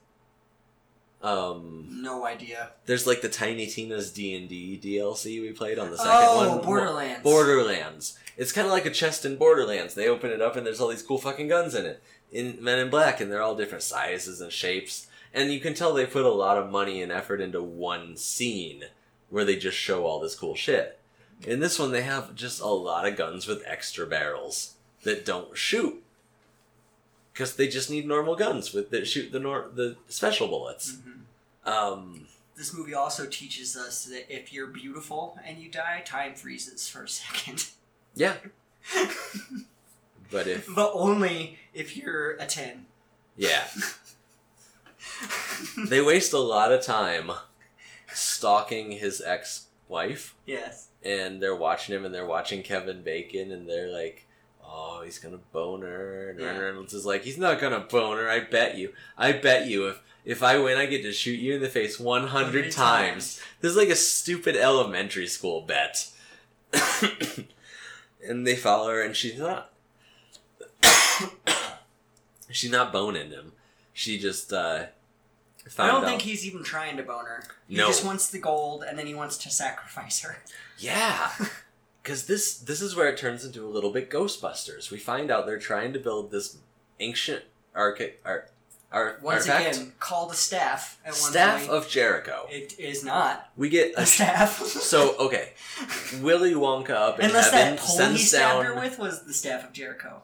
Um, no idea. there's like the Tiny Tina's D and D DLC we played on the second Oh, one. Borderlands. Borderlands. It's kind of like a chest in Borderlands. They open it up and there's all these cool fucking guns in it. In Men in Black, and they're all different sizes and shapes. And you can tell they put a lot of money and effort into one scene where they just show all this cool shit. In this one, they have just a lot of guns with extra barrels that don't shoot. Because they just need normal guns with that shoot the nor- the special bullets. Mhm. Um, This movie also teaches us that if you're beautiful and you die, time freezes for a *laughs* second. yeah. *laughs* But if but only if you're a 10. yeah, *laughs* they waste a lot of time stalking his ex-wife yes. and they're watching him and they're watching kevin bacon and they're like oh he's gonna bone her and Ryan Yeah. reynolds is like he's not gonna bone her i bet you i bet you if if i win i get to shoot you in the face 100 100 times this is like a stupid elementary school bet *coughs* and they follow her and she's not *coughs* she's not boning him she just uh I don't out think he's even trying to bone her. He No. just wants the gold and then he wants to sacrifice her. Yeah. *laughs* Cuz this this is where it turns into a little bit Ghostbusters. We find out they're trying to build this ancient archi- ar- Our Once artifact, again, called a staff at one staff point. of Jericho. it is not We get a a staff. so okay. Willy Wonka up in Unless heaven that pole he sends stabbed down. her with was the staff of Jericho.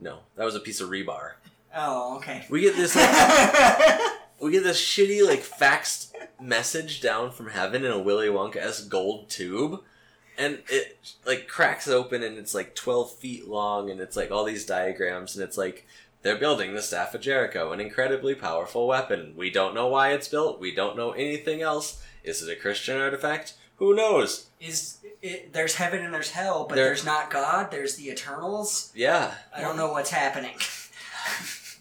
No, that was a piece of rebar. Oh, okay. We get this *laughs* we get this shitty like faxed message down from heaven in a Willy Wonka s gold tube, and it like cracks open and it's like twelve feet long and it's like all these diagrams and it's like they're building the staff of Jericho, an incredibly powerful weapon. We don't know why it's built. We don't know anything else. Is it a Christian artifact? Who knows? Is it, there's heaven and there's hell, but There- there's not God. There's the Eternals. Yeah. I don't know what's happening.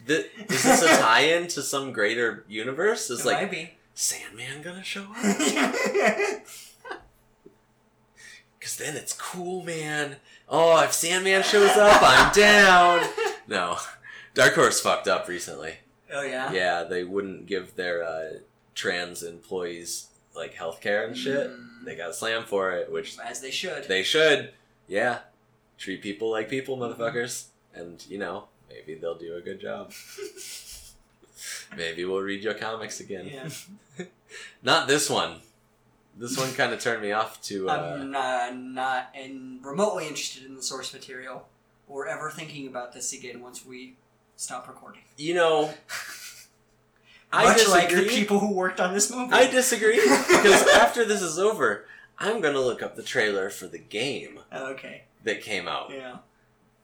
Th- is this a tie-in to some greater universe? Is it like might be. Sandman gonna show up? *laughs* Cause then it's cool, man. Oh, if Sandman shows up, I'm *laughs* down. No, Dark Horse fucked up recently. oh yeah. Yeah, they wouldn't give their uh, trans employees like health care and shit. Mm. They got slammed for it, which As they should. they should. Yeah, treat people like people, motherfuckers. And you know, maybe they'll do a good job. *laughs* maybe we'll read your comics again. yeah. *laughs* Not this one. This one kind of turned me off to. Uh, I'm not, not in, remotely interested in the source material or ever thinking about this again once we stop recording. you know, *laughs* I Much like the people who worked on this movie. I disagree because *laughs* after this is over, I'm gonna look up the trailer for the game okay. that came out. Yeah.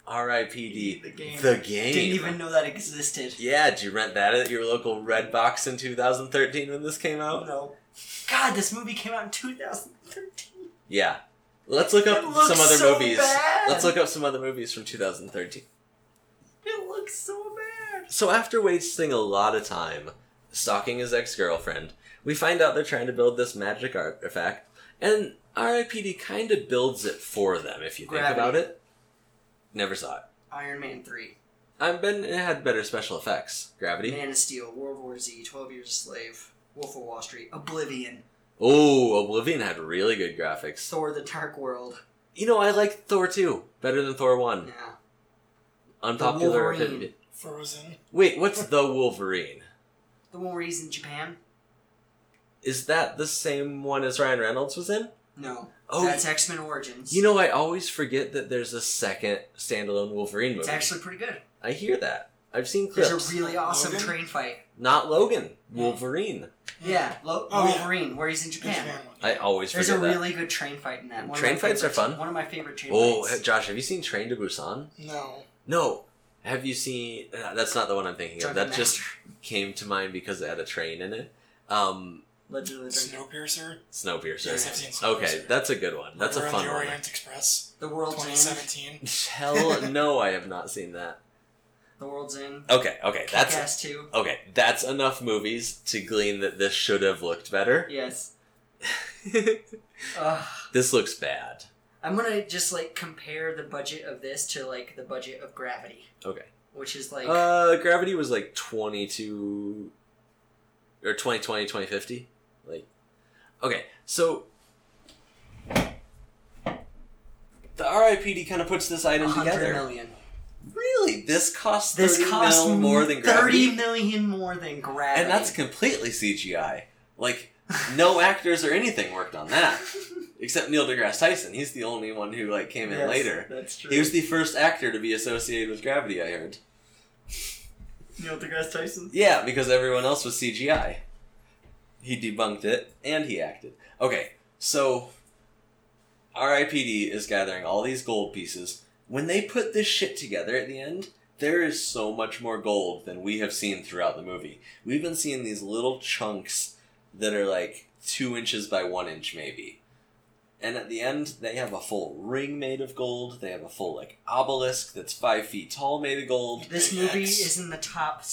R.I.P.D. The game. The game. Didn't even know that existed. Yeah, did you rent that at your local Red Box in 2013 when this came out? No. God, this movie came out in 2013. Yeah. Let's look up It looks some other so movies. bad. Let's look up some other movies from 2013. It looks so bad. So after wasting a lot of time stalking his ex-girlfriend, we find out they're trying to build this magic artifact, and R.I.P.D. kind of builds it for them. If you think Gravity. about it, never saw it. Iron Man 3. I've been it had better special effects. Gravity. Man of Steel, World War Z, 12 Years a Slave, Wolf of Wall Street, Oblivion, Oh, Oblivion had really good graphics. Thor the Dark World. You know, I like Thor 2 better than Thor 1. Yeah. Unpopular Wolverine. opinion. Frozen. Wait, what's the Wolverine? The one where he's in Japan? Is that the same one as Ryan Reynolds was in? No. Oh, That's X Men Origins. you know, I always forget that there's a second standalone Wolverine movie. it's actually pretty good. I hear that. I've seen clips. There's a really awesome Logan? train fight. Not Logan, Wolverine. Yeah, Lo- Oh, yeah. Wolverine, where he's in Japan. Japan. I always There's forget a that. really good train fight in that. One of Train my fights are favorites- fun. One of my favorite train Oh, fights. Josh, have you seen Train to Busan? No. No. Have you seen? Uh, that's not the one I'm thinking of. Drunken That just came to mind because it had a train in it. Um, Legend of the Drunken- Snowpiercer. Snowpiercer. Yes, I've seen Snowpiercer. Okay, that's a good one. That's a Murder fun on the one. Orient Express. The World's End. 2017. *laughs* Hell no, I have not seen that. The World's End. Okay, okay, that's Kick-Ass 2. okay. That's enough movies to glean that this should have looked better. Yes. *laughs* Ugh. this looks bad. I'm gonna just like compare the budget of this to like the budget of Gravity, Okay. which is like Uh, Gravity was like 22 or 2020, 2050. Like, okay, so the RIPD kind of puts this item 100 together. million. Really, this costs This 30 costs mil more than thirty Gravity, million more than Gravity, and that's completely CGI. Like, no *laughs* actors or anything worked on that except Neil deGrasse Tyson. He's the only one who like came in Yes, later. That's true. He was the first actor to be associated with Gravity. I heard. Neil deGrasse Tyson. Yeah, because everyone else was CGI. He debunked it, and he acted. Okay, so RIPD is gathering all these gold pieces. When they put this shit together at the end, there is so much more gold than we have seen throughout the movie. We've been seeing these little chunks that are like two inches by one inch, maybe. And at the end, they have a full ring made of gold. They have a full like obelisk that's five feet tall, made of gold. This movie X. is in the top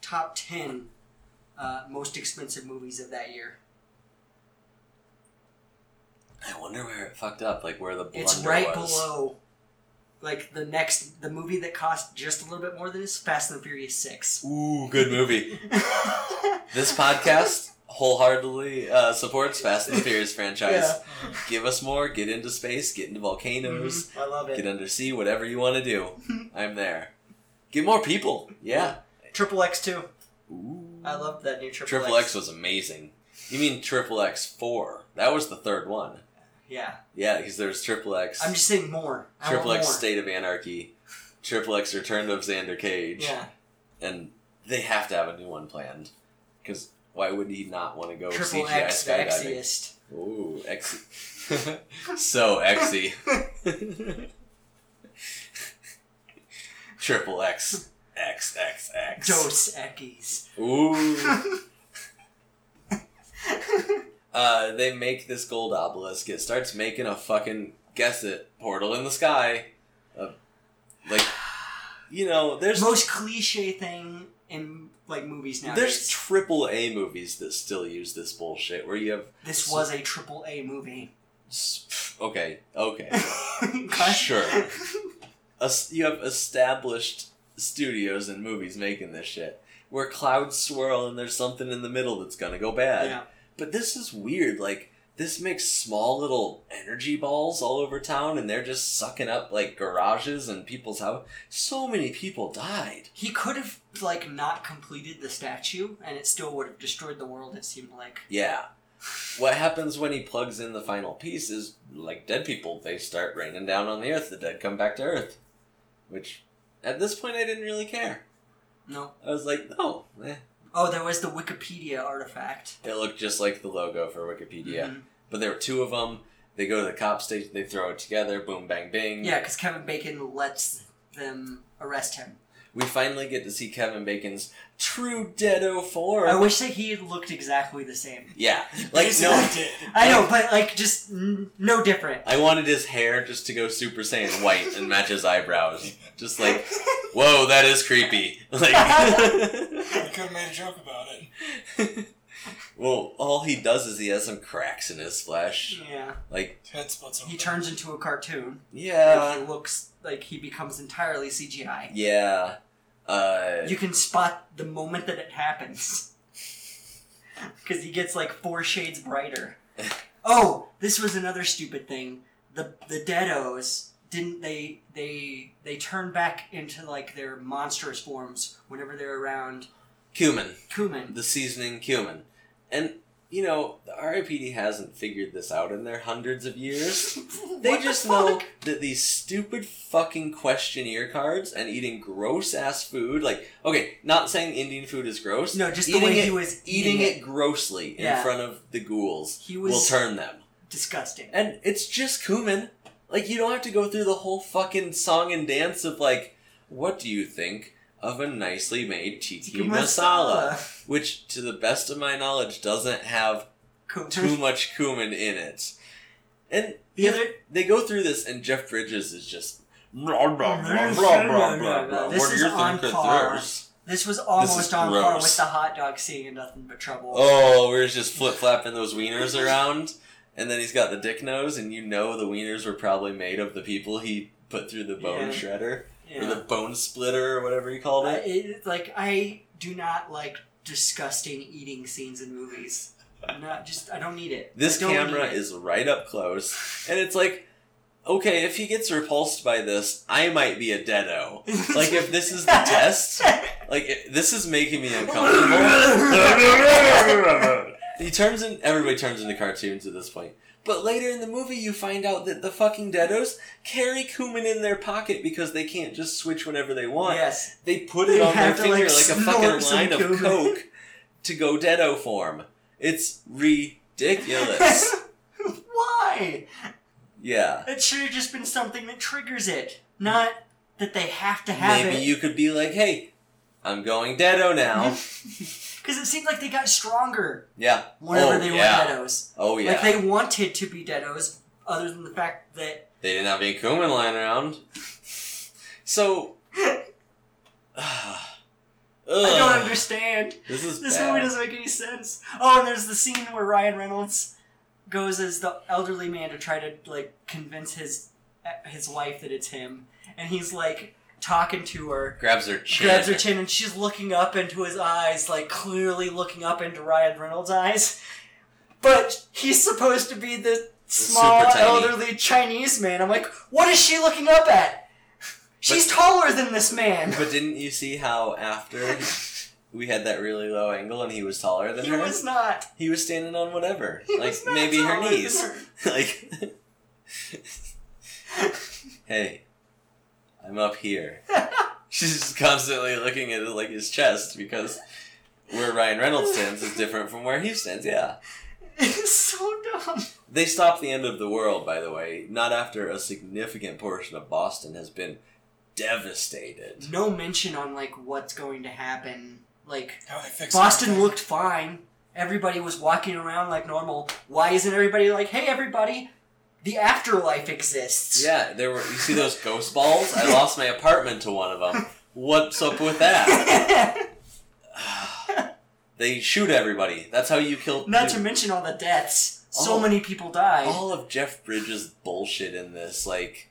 top ten uh, most expensive movies of that year. I wonder where it fucked up, like where the blunder It's right was. below. Like the next, the movie that cost just a little bit more than this, Fast and the Furious Six. Ooh, good movie. *laughs* This podcast wholeheartedly uh, supports Fast and the Furious *laughs* franchise. Yeah. Give us more. Get into space. Get into volcanoes. Mhm, I love it. Get undersea. Whatever you want to do, *laughs* I'm there. Get more people. Yeah. Triple X two. Ooh. I loved that new Triple, X. Triple X was amazing. You mean Triple X Four? That was the third one. Yeah, Yeah, because there's Triple X, I'm just saying more. Triple X. State of Anarchy, Triple X Return of Xander Cage, Yeah, and they have to have a new one planned. Because why would he not want to go Triple CGI X skydiving? Exiest. Ooh, X. *laughs* so Xy. Triple X. X X X. Dos Equis. Ooh. *laughs* Uh, they make this gold obelisk. It starts making a fucking guess it portal in the sky. Uh, like, you know, there's Most cliche thing in like movies now. there's triple A movies that still use this bullshit. Where you have this was a triple A movie. okay, okay. *laughs* Sure. You have established studios and movies making this shit. Where clouds swirl and there's something in the middle that's gonna go bad. Yeah. But this is weird. Like this makes small little energy balls all over town, and they're just sucking up like garages and people's house. So many people died. He could have like not completed the statue, and it still would have destroyed the world. It seemed like. Yeah. What happens when he plugs in the final piece is like dead people. They start raining down on the earth. The dead come back to earth. Which, at this point, I didn't really care. No. I was like, oh, eh. Oh, there was the Wikipedia artifact. It looked just like the logo for Wikipedia. Mhm. But there were two of them. They go to the cop station. They throw it together. Boom, bang, bing. Yeah, because Kevin Bacon lets them arrest him. We finally get to see Kevin Bacon's true Deado form. I wish that he looked exactly the same. yeah, *laughs* like Basically no, did. I know, but like just n- no different. I wanted his hair just to go Super Saiyan white and match his eyebrows. Just like, *laughs* whoa, that is creepy. *laughs* Like, You could have made a joke about it. well, all he does is he has some cracks in his flesh. yeah, Like, His head he turns into a cartoon. yeah, Like, he looks like he becomes entirely CGI. yeah. Uh, You can spot the moment that it happens. *laughs* Because he gets like four shades brighter. *laughs* Oh, this was another stupid thing. The the Deados didn't they they they turn back into like their monstrous forms whenever they're around cumin. Cumin. the seasoning cumin. And, you know, the RIPD hasn't figured this out in their hundreds of years. *laughs* They What the just know that these stupid fucking questionnaire cards and eating gross ass food, like, okay, not saying Indian food is gross. No, just the eating way it, he was eating eating it it. grossly in Yeah. front of the ghouls He will turn them. disgusting. And it's just cumin. Like, you don't have to go through the whole fucking song and dance of, like, what do you think of a nicely made tiki Tikka masala? Which, to the best of my knowledge, doesn't have Cumin. too much cumin in it. And The other they go through this, and Jeff Bridges is just. Blah, blah, blah, blah, blah, blah, blah. This What do is you on par. this? was almost on par with the hot dog scene in Nothing But Trouble. Oh, we're just flip flapping those wieners around, and then he's got the dick nose, and you know the wieners were probably made of the people he put through the bone Yeah. shredder yeah. or the bone splitter or whatever he called I, it. it, like I do not like disgusting eating scenes in movies. Not just I don't need it. This camera it. is right up close, and it's like, okay, if he gets repulsed by this, I might be a deado. Like if this is the test, *laughs* like this is making me uncomfortable. *laughs* he turns in. Everybody turns into cartoons at this point. But later in the movie, you find out that the fucking deados carry cumin in their pocket because they can't just switch whenever they want. yes. They put it They on their finger like, like, a fucking line of cumin. coke to go deado form. It's ridiculous. *laughs* Why? yeah. It should have just been something that triggers it, not that they have to have Maybe it. Maybe you could be like, hey, I'm going deado now. *laughs* Because it seemed like they got stronger yeah. whenever Oh, they yeah. were deados. Oh, yeah. Like they wanted to be deados, other than the fact that They didn't have any cumin lying around. So. *sighs* I don't understand. This is This bad. movie doesn't make any sense. Oh, and there's the scene where Ryan Reynolds goes as the elderly man to try to like convince his his wife that it's him, and he's like talking to her, Grabs her chin. grabs her chin, and she's looking up into his eyes, like clearly looking up into Ryan Reynolds' eyes. But he's supposed to be the small, elderly Chinese man. I'm like, what is she looking up at? She's taller than this man. But didn't you see how after *laughs* we had that really low angle and he was taller than He her. was not. He was standing on whatever, He like maybe her knees. her. *laughs* like, *laughs* hey, I'm up here. *laughs* She's just constantly looking at like his chest because where Ryan Reynolds stands is different from where he stands. Yeah. *laughs* It's so dumb. They stopped the end of the world, by the way, not after a significant portion of Boston has been devastated. No mention on like what's going to happen. Like How they fix Boston everything. looked fine. Everybody was walking around like normal. Why isn't everybody like, hey everybody, the afterlife exists? Yeah, there were. You see those ghost balls? I lost my apartment to one of them. What's up with that? *sighs* They shoot everybody. That's how you kill. Not to mention all the deaths. So Oh. many people die. all of Jeff Bridges' bullshit in this. Like,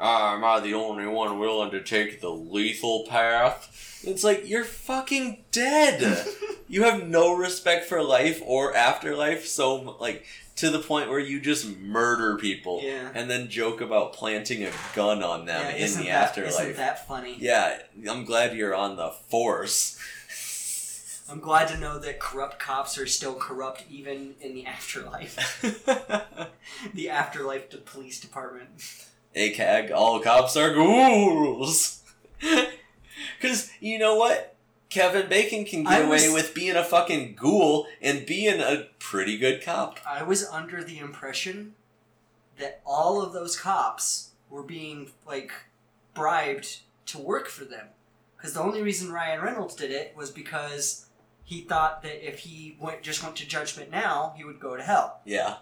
ah, am I the only one willing to take the lethal path? It's like you're fucking dead. *laughs* you have no respect for life or afterlife. So like to the point where you just murder people Yeah. and then joke about planting a gun on them Yeah, in the that, afterlife. Isn't that funny? Yeah, I'm glad you're on the force. I'm glad to know that corrupt cops are still corrupt even in the afterlife. *laughs* the afterlife de- police department. ACAG, all cops are ghouls. *laughs* Because you know what? Kevin Bacon can get I was- away with being a fucking ghoul and being a pretty good cop. I was under the impression that all of those cops were being like bribed to work for them. Because the only reason Ryan Reynolds did it was because he thought that if he went just went to Judgment Now, he would go to hell. Yeah.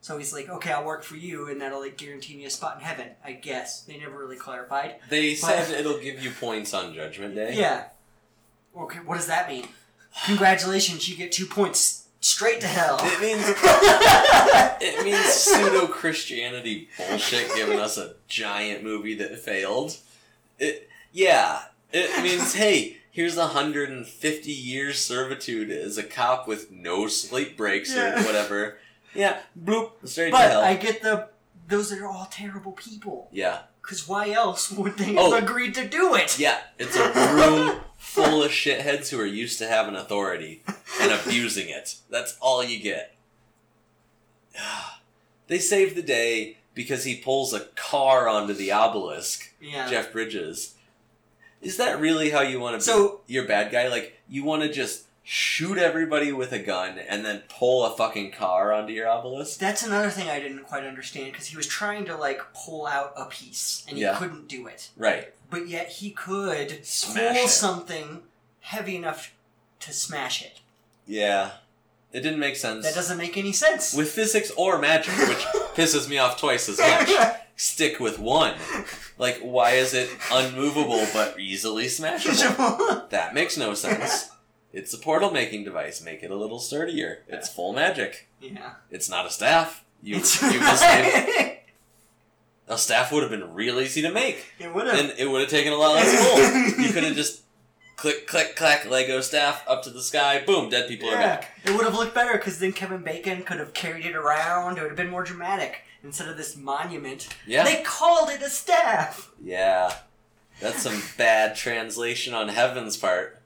So he's like, okay, I'll work for you, and that'll like guarantee me a spot in heaven. I guess they never really clarified. They But- said it'll give you points on Judgment Day. Yeah. Okay, what does that mean? Congratulations, you get two points straight to hell. It means *laughs* it means pseudo Christianity bullshit giving us a giant movie that failed. It yeah. It means hey, here's 150 years servitude as a cop with no sleep breaks Yeah. or whatever. Yeah, bloop, straight to but hell. I get the those are all terrible people. yeah, Cause why else would they Oh. have agreed to do it? yeah. It's a room full of shitheads who are used to having authority and abusing it. That's all you get. *sighs* They save the day because he pulls a car onto the obelisk. Yeah. Jeff Bridges. Is that really how you want to be So your bad guy? Like you want to just shoot everybody with a gun and then pull a fucking car onto your obelisk? that's another thing I didn't quite understand because he was trying to like pull out a piece and he Yeah. couldn't do it. Right. But yet he could Smash pull it. something heavy enough to smash it. Yeah. It didn't make sense. That doesn't make any sense. with physics or magic, which *laughs* pisses me off twice as much. Stick with one. Like, why is it unmovable but easily *laughs* smashable? *laughs* That makes no sense. It's a portal making device. Make it a little sturdier. It's full magic. yeah. It's not a staff. You, It's you *laughs* just made, a staff would have been real easy to make, it would have. and it would have taken a lot less *laughs* gold. You could have just click, click, clack, Lego staff up to the sky. Boom, dead people are back. it would have looked better because then Kevin Bacon could have carried it around. It would have been more dramatic instead of this monument. Yeah, They called it a staff. yeah. That's some bad translation on Heaven's part.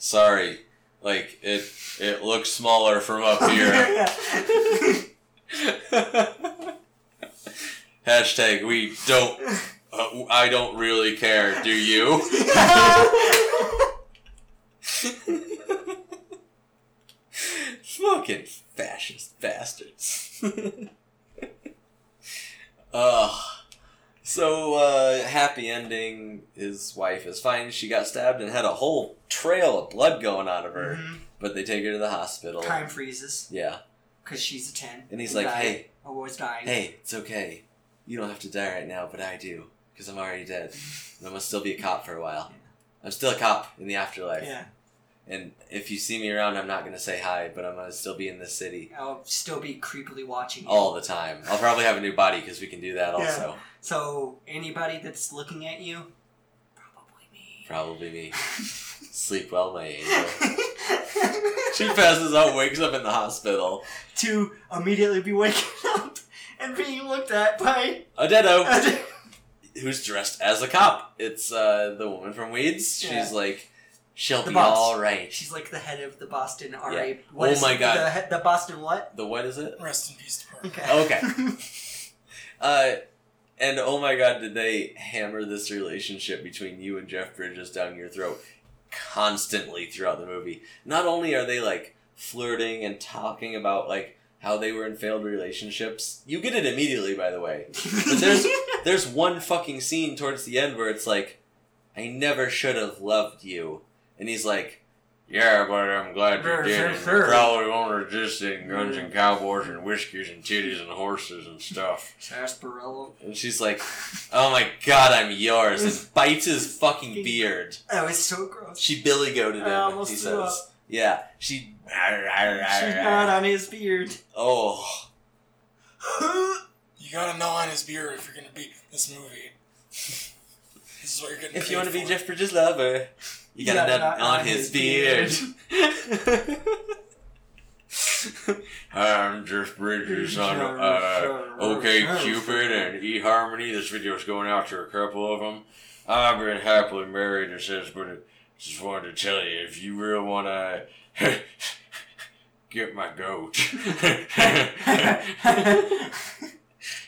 Sorry, like it. It looks smaller from up here. *laughs* Hashtag we don't. Uh, I don't really care. Do you? *laughs* Fucking fascist bastards. *laughs* Ugh. So, uh, happy ending. His wife is fine. She got stabbed and had a whole trail of blood going out of her. Mhm. But they take her to the hospital. Time freezes Yeah. because she's a ten. And he's like, died, hey, or was dying. hey, it's okay. You don't have to die right now, but I do. Because I'm already dead. And I'm going to still be a cop for a while. I'm still a cop in the afterlife. Yeah, And if you see me around, I'm not going to say hi, but I'm going to still be in this city I'll still be creepily watching. you. all the time. I'll probably have a new body because we can do that Yeah. also. So anybody that's looking at you, probably me. Probably me. *laughs* Sleep well, my angel. She passes out, wakes up in the hospital. to immediately be waking up and being looked at by. A deado. who's dressed as a cop. It's uh, the woman from Weeds. Yeah. She's like, she'll The be boss. all right. She's like the head of the Boston RA. Yeah. what Oh is my God. The, the Boston what? The what is it? Rest in peace, department. Okay. Okay. *laughs* Uh, and oh my god, did they hammer this relationship between you and Jeff Bridges down your throat constantly throughout the movie? Not only are they like flirting and talking about like how they were in failed relationships, you get it immediately, by the way. But there's *laughs* there's one fucking scene towards the end where it's like, I never should have loved you, and he's like. Yeah, but I'm glad you did. sure, and sure. probably won't resist it. Guns and cowboys and whiskers and titties and horses and stuff. *laughs* Sarsaparilla. And she's like, "Oh my god, I'm yours!" and *laughs* bites his fucking beard. Oh, it's so gross. She billy goated him. He threw says, "Yeah." She. She's not on his beard. Oh, *gasps* You gotta gnaw on his beard if you're gonna beat this movie. *laughs* this is what you're getting. if you want to be. Jeff Bridges' lover, you gotta gotta nut nut on his beard. *laughs* *laughs* I'm Jeff Bridges on uh, OK Cupid and eHarmony. This video is going out to a couple of them. I've been happily married and says, but I just wanted to tell you if you really want to *laughs* get my goat,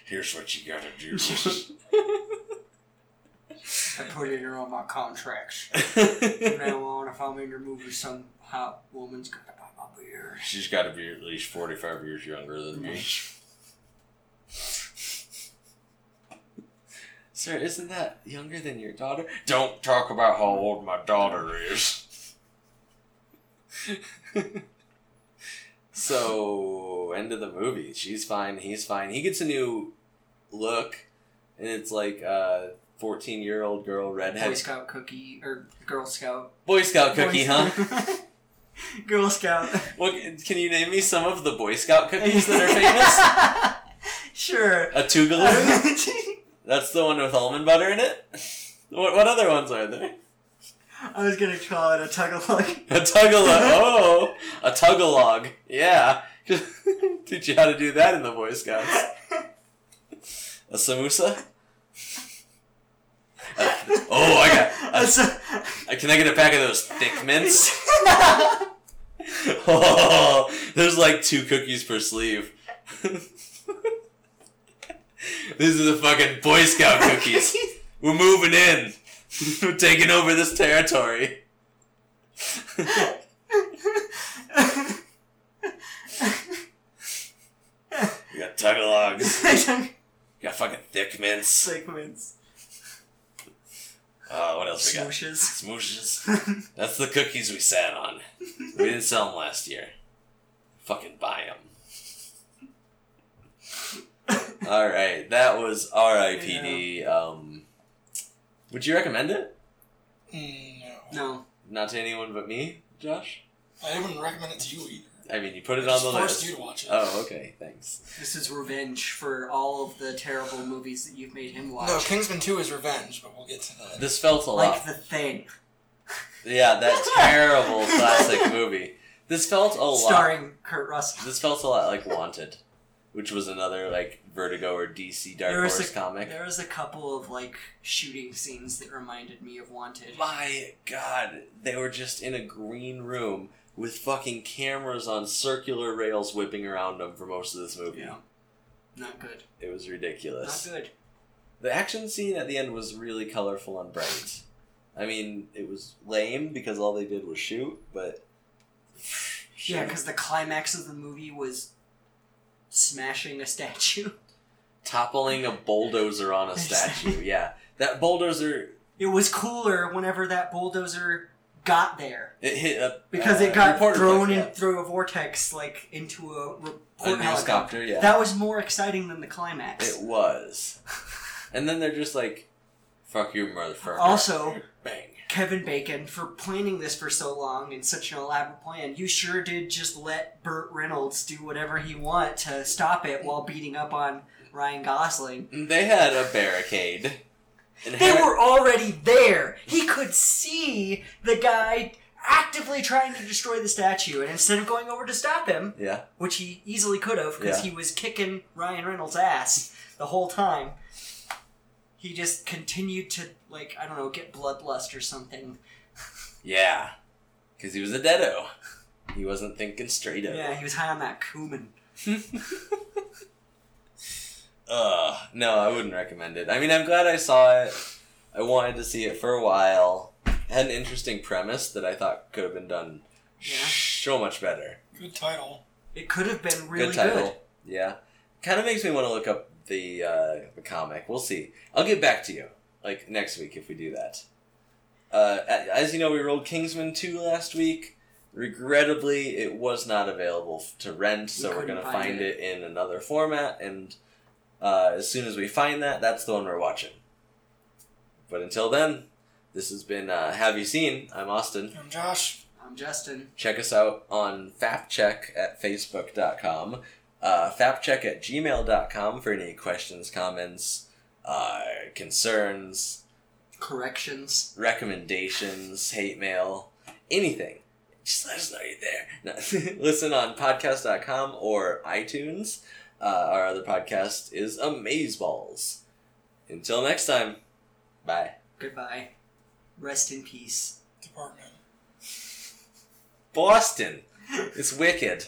here's what you gotta do. I put it in all my contracts. *laughs* From now on, if I'm in your movie, some hot woman's gonna buy my beer. She's got to be at least 45 years younger than me. Sir, isn't that younger than your daughter? Don't talk about how old my daughter is. *laughs* so, end of the movie. She's fine, he's fine. He gets a new look, and it's like a 14 year old girl, redhead. Boy. Scout cookie or Girl Scout. Boy Scout cookie, Boy- huh? *laughs* Girl Scout. What, can you name me some of the Boy Scout cookies that are *laughs* famous? sure. A Tougaloo? *laughs* That's the one with almond butter in it? What, what other ones are there? I was gonna call it a Tagalog. A Tugalog. Oh, a Tugalog. Yeah. Teach you how to do that in the Boy Scouts. A samosa? Uh, *laughs* oh, I got. Uh, can I get a pack of those thick mints? *laughs* *laughs* Oh, there's like two cookies per sleeve. These are the fucking Boy Scout cookies. We're moving in. We're taking over this territory. We got Tugalogs. We got fucking thick mints. Segments. Uh, what else we got? Smooshes. Smooshes. *laughs* That's the cookies we sat on. We didn't sell them last year. Fucking buy them. *laughs* All right, that was R.I.P.D. Um, would you recommend it? Mm, no. No. Not to anyone but me, Josh. I wouldn't recommend it to you either. I mean, you put it I on just the forced list. you to watch it. Oh, okay, thanks. This is revenge for all of the terrible movies that you've made him watch. No, Kingsman 2 is revenge, but we'll get to that. This felt a like lot. Like The Thing. Yeah, that *laughs* terrible classic movie. This felt a lot. Starring Kurt Russell. This felt a lot like Wanted, which was another like Vertigo or DC Dark There Horse a- comic. There was a couple of like shooting scenes that reminded me of Wanted. My God, they were just in a green room with fucking cameras on circular rails whipping around them for most of this movie. Yeah. Not good. It was ridiculous. Not good. The action scene at the end was really colorful and bright. I mean, it was lame because all they did was shoot, but *sighs* Yeah, because the climax of the movie was smashing a statue. *laughs* toppling a bulldozer on a *laughs* statue. Yeah, that bulldozer It was cooler whenever that bulldozer got there it hit a because uh, it got thrown plane, in yeah. through a vortex, like into a a report helicopter. Yeah, That was more exciting than the climax. it was. *laughs* And then they're just like, "Fuck you, motherfucker." Also, bang. Kevin Bacon for planning this for so long and such an elaborate plan. You sure did just let Burt Reynolds do whatever he want to stop it while beating up on Ryan Gosling. They had a barricade. And They were already there. He could see the guy actively trying to destroy the statue, and instead of going over to stop him, Yeah, which he easily could have because Yeah. he was kicking Ryan Reynolds' ass the whole time, he just continued to like I don't know get bloodlust or something. Yeah, because he was a deado. He wasn't thinking straight up. Yeah, he was high on that cumin. *laughs* Ugh, no, I wouldn't recommend it. I mean, I'm glad I saw it. I wanted to see it for a while. It had an interesting premise that I thought could have been done Yeah. so much better. Good title. It could have been really good title. Yeah, kind of makes me want to look up the uh, the comic. We'll see. I'll get back to you like next week if we do that. Uh, as you know, we rolled Kingsman two last week. Regrettably, it was not available to rent, so We we're gonna find find it. it in another format. And uh, as soon as we find that, that's the one we're watching. But until then, this has been uh, Have You Seen? I'm Austin. I'm Josh. I'm Justin. Check us out on FapCheck at Facebook.com, uh, FapCheck at gmail.com for any questions, comments, uh, concerns, Corrections. recommendations, hate mail, anything. Just let us know you're there. No. *laughs* Listen on podcast.com or iTunes. Uh, our other podcast is Amazeballs. Until next time, bye. Goodbye. Rest in peace. Department. Boston. It's wicked.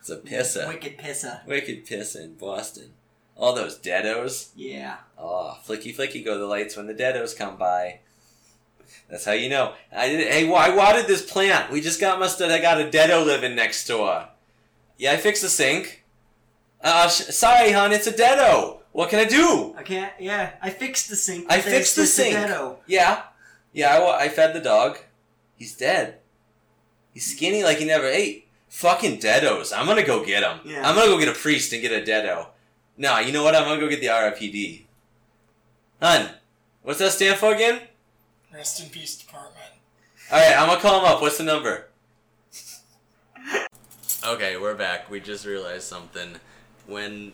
It's a pisser. Wicked pissa. Wicked piss in Boston. All those deados. Yeah. Oh, flicky flicky go the lights when the deados come by. That's how you know. I did. Hey, wh- I watered this plant. We just got must have I got a deado living next door. Yeah, I fixed the sink. Uh, sh- sorry, hon, it's a deado. What can I do? I can't. Yeah. I fixed the sink. I fixed the sink. deado. Yeah, yeah. I, wa- I fed the dog. He's dead. He's skinny like he never ate. Fucking deados. I'm gonna go get him. Yeah. I'm gonna go get a priest and get a deado. Nah, you know what? I'm gonna go get the RIPD. Hun, what's that stand for again? Rest in peace, Department. Alright, I'm gonna call him up. What's the number? *laughs* Okay, we're back. We just realized something. When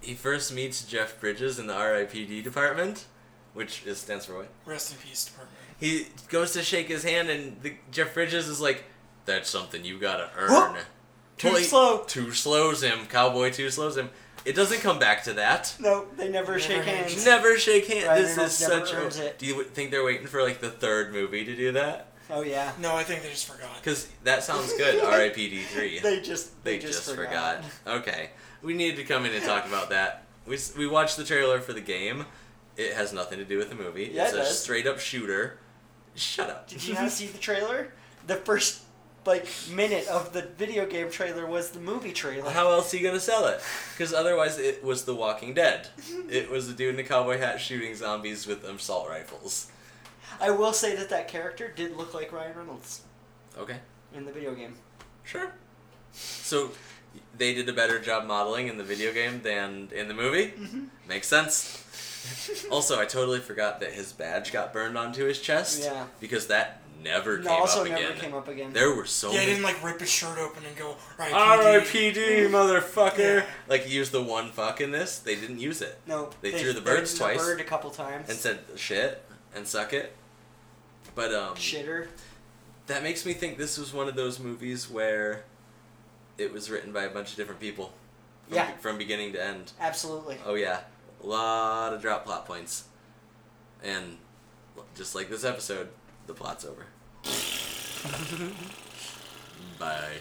he first meets Jeff Bridges in the RIPD department, which is, stands for what? Rest in peace, Department. He goes to shake his hand, and the, Jeff Bridges is like, "That's something you gotta earn." Whoa! Too Well, slow. Too slows him. Cowboy too slows him. It doesn't come back to that. No, they never, Never shake hands. hands. Never shake hands. Ryan this is Reynolds never such a. it. Do you think they're waiting for like the third movie to do that? Oh yeah. No, I think they just forgot. Because that sounds good. *laughs* R.I.P.D. three. They just They, they, just, forgot. Okay, we needed to come in and talk about that. We we watched the trailer for the game. It has nothing to do with the movie. Yeah, it's it a does. straight up shooter. Shut up. Did you not see the trailer? The first like minute of the video game trailer was the movie trailer. How else are you gonna sell it? Because otherwise, it was The Walking Dead. *laughs* It was a dude in a cowboy hat shooting zombies with assault rifles. I will say that that character did look like Ryan Reynolds Okay, in the video game. sure. So they did a better job modeling in the video game than in the movie. Mm-hmm. Makes sense. Also, I totally forgot that his badge got burned onto his chest. Yeah. Because that never came up again. No, came also up never again. came up again. There were so yeah, he didn't like rip his shirt open and go right. R.I.P.D. motherfucker. Yeah. Like he used the one fuck in this. They didn't use it no, They threw the birds threw twice. The bird a couple times. and said shit and suck it. But um, Shitter. that makes me think this was one of those movies where it was written by a bunch of different people. From, Yeah. From beginning to end. Absolutely. Oh yeah, a lot of drop plot points, and just like this episode, the plot's over. *laughs* Bye.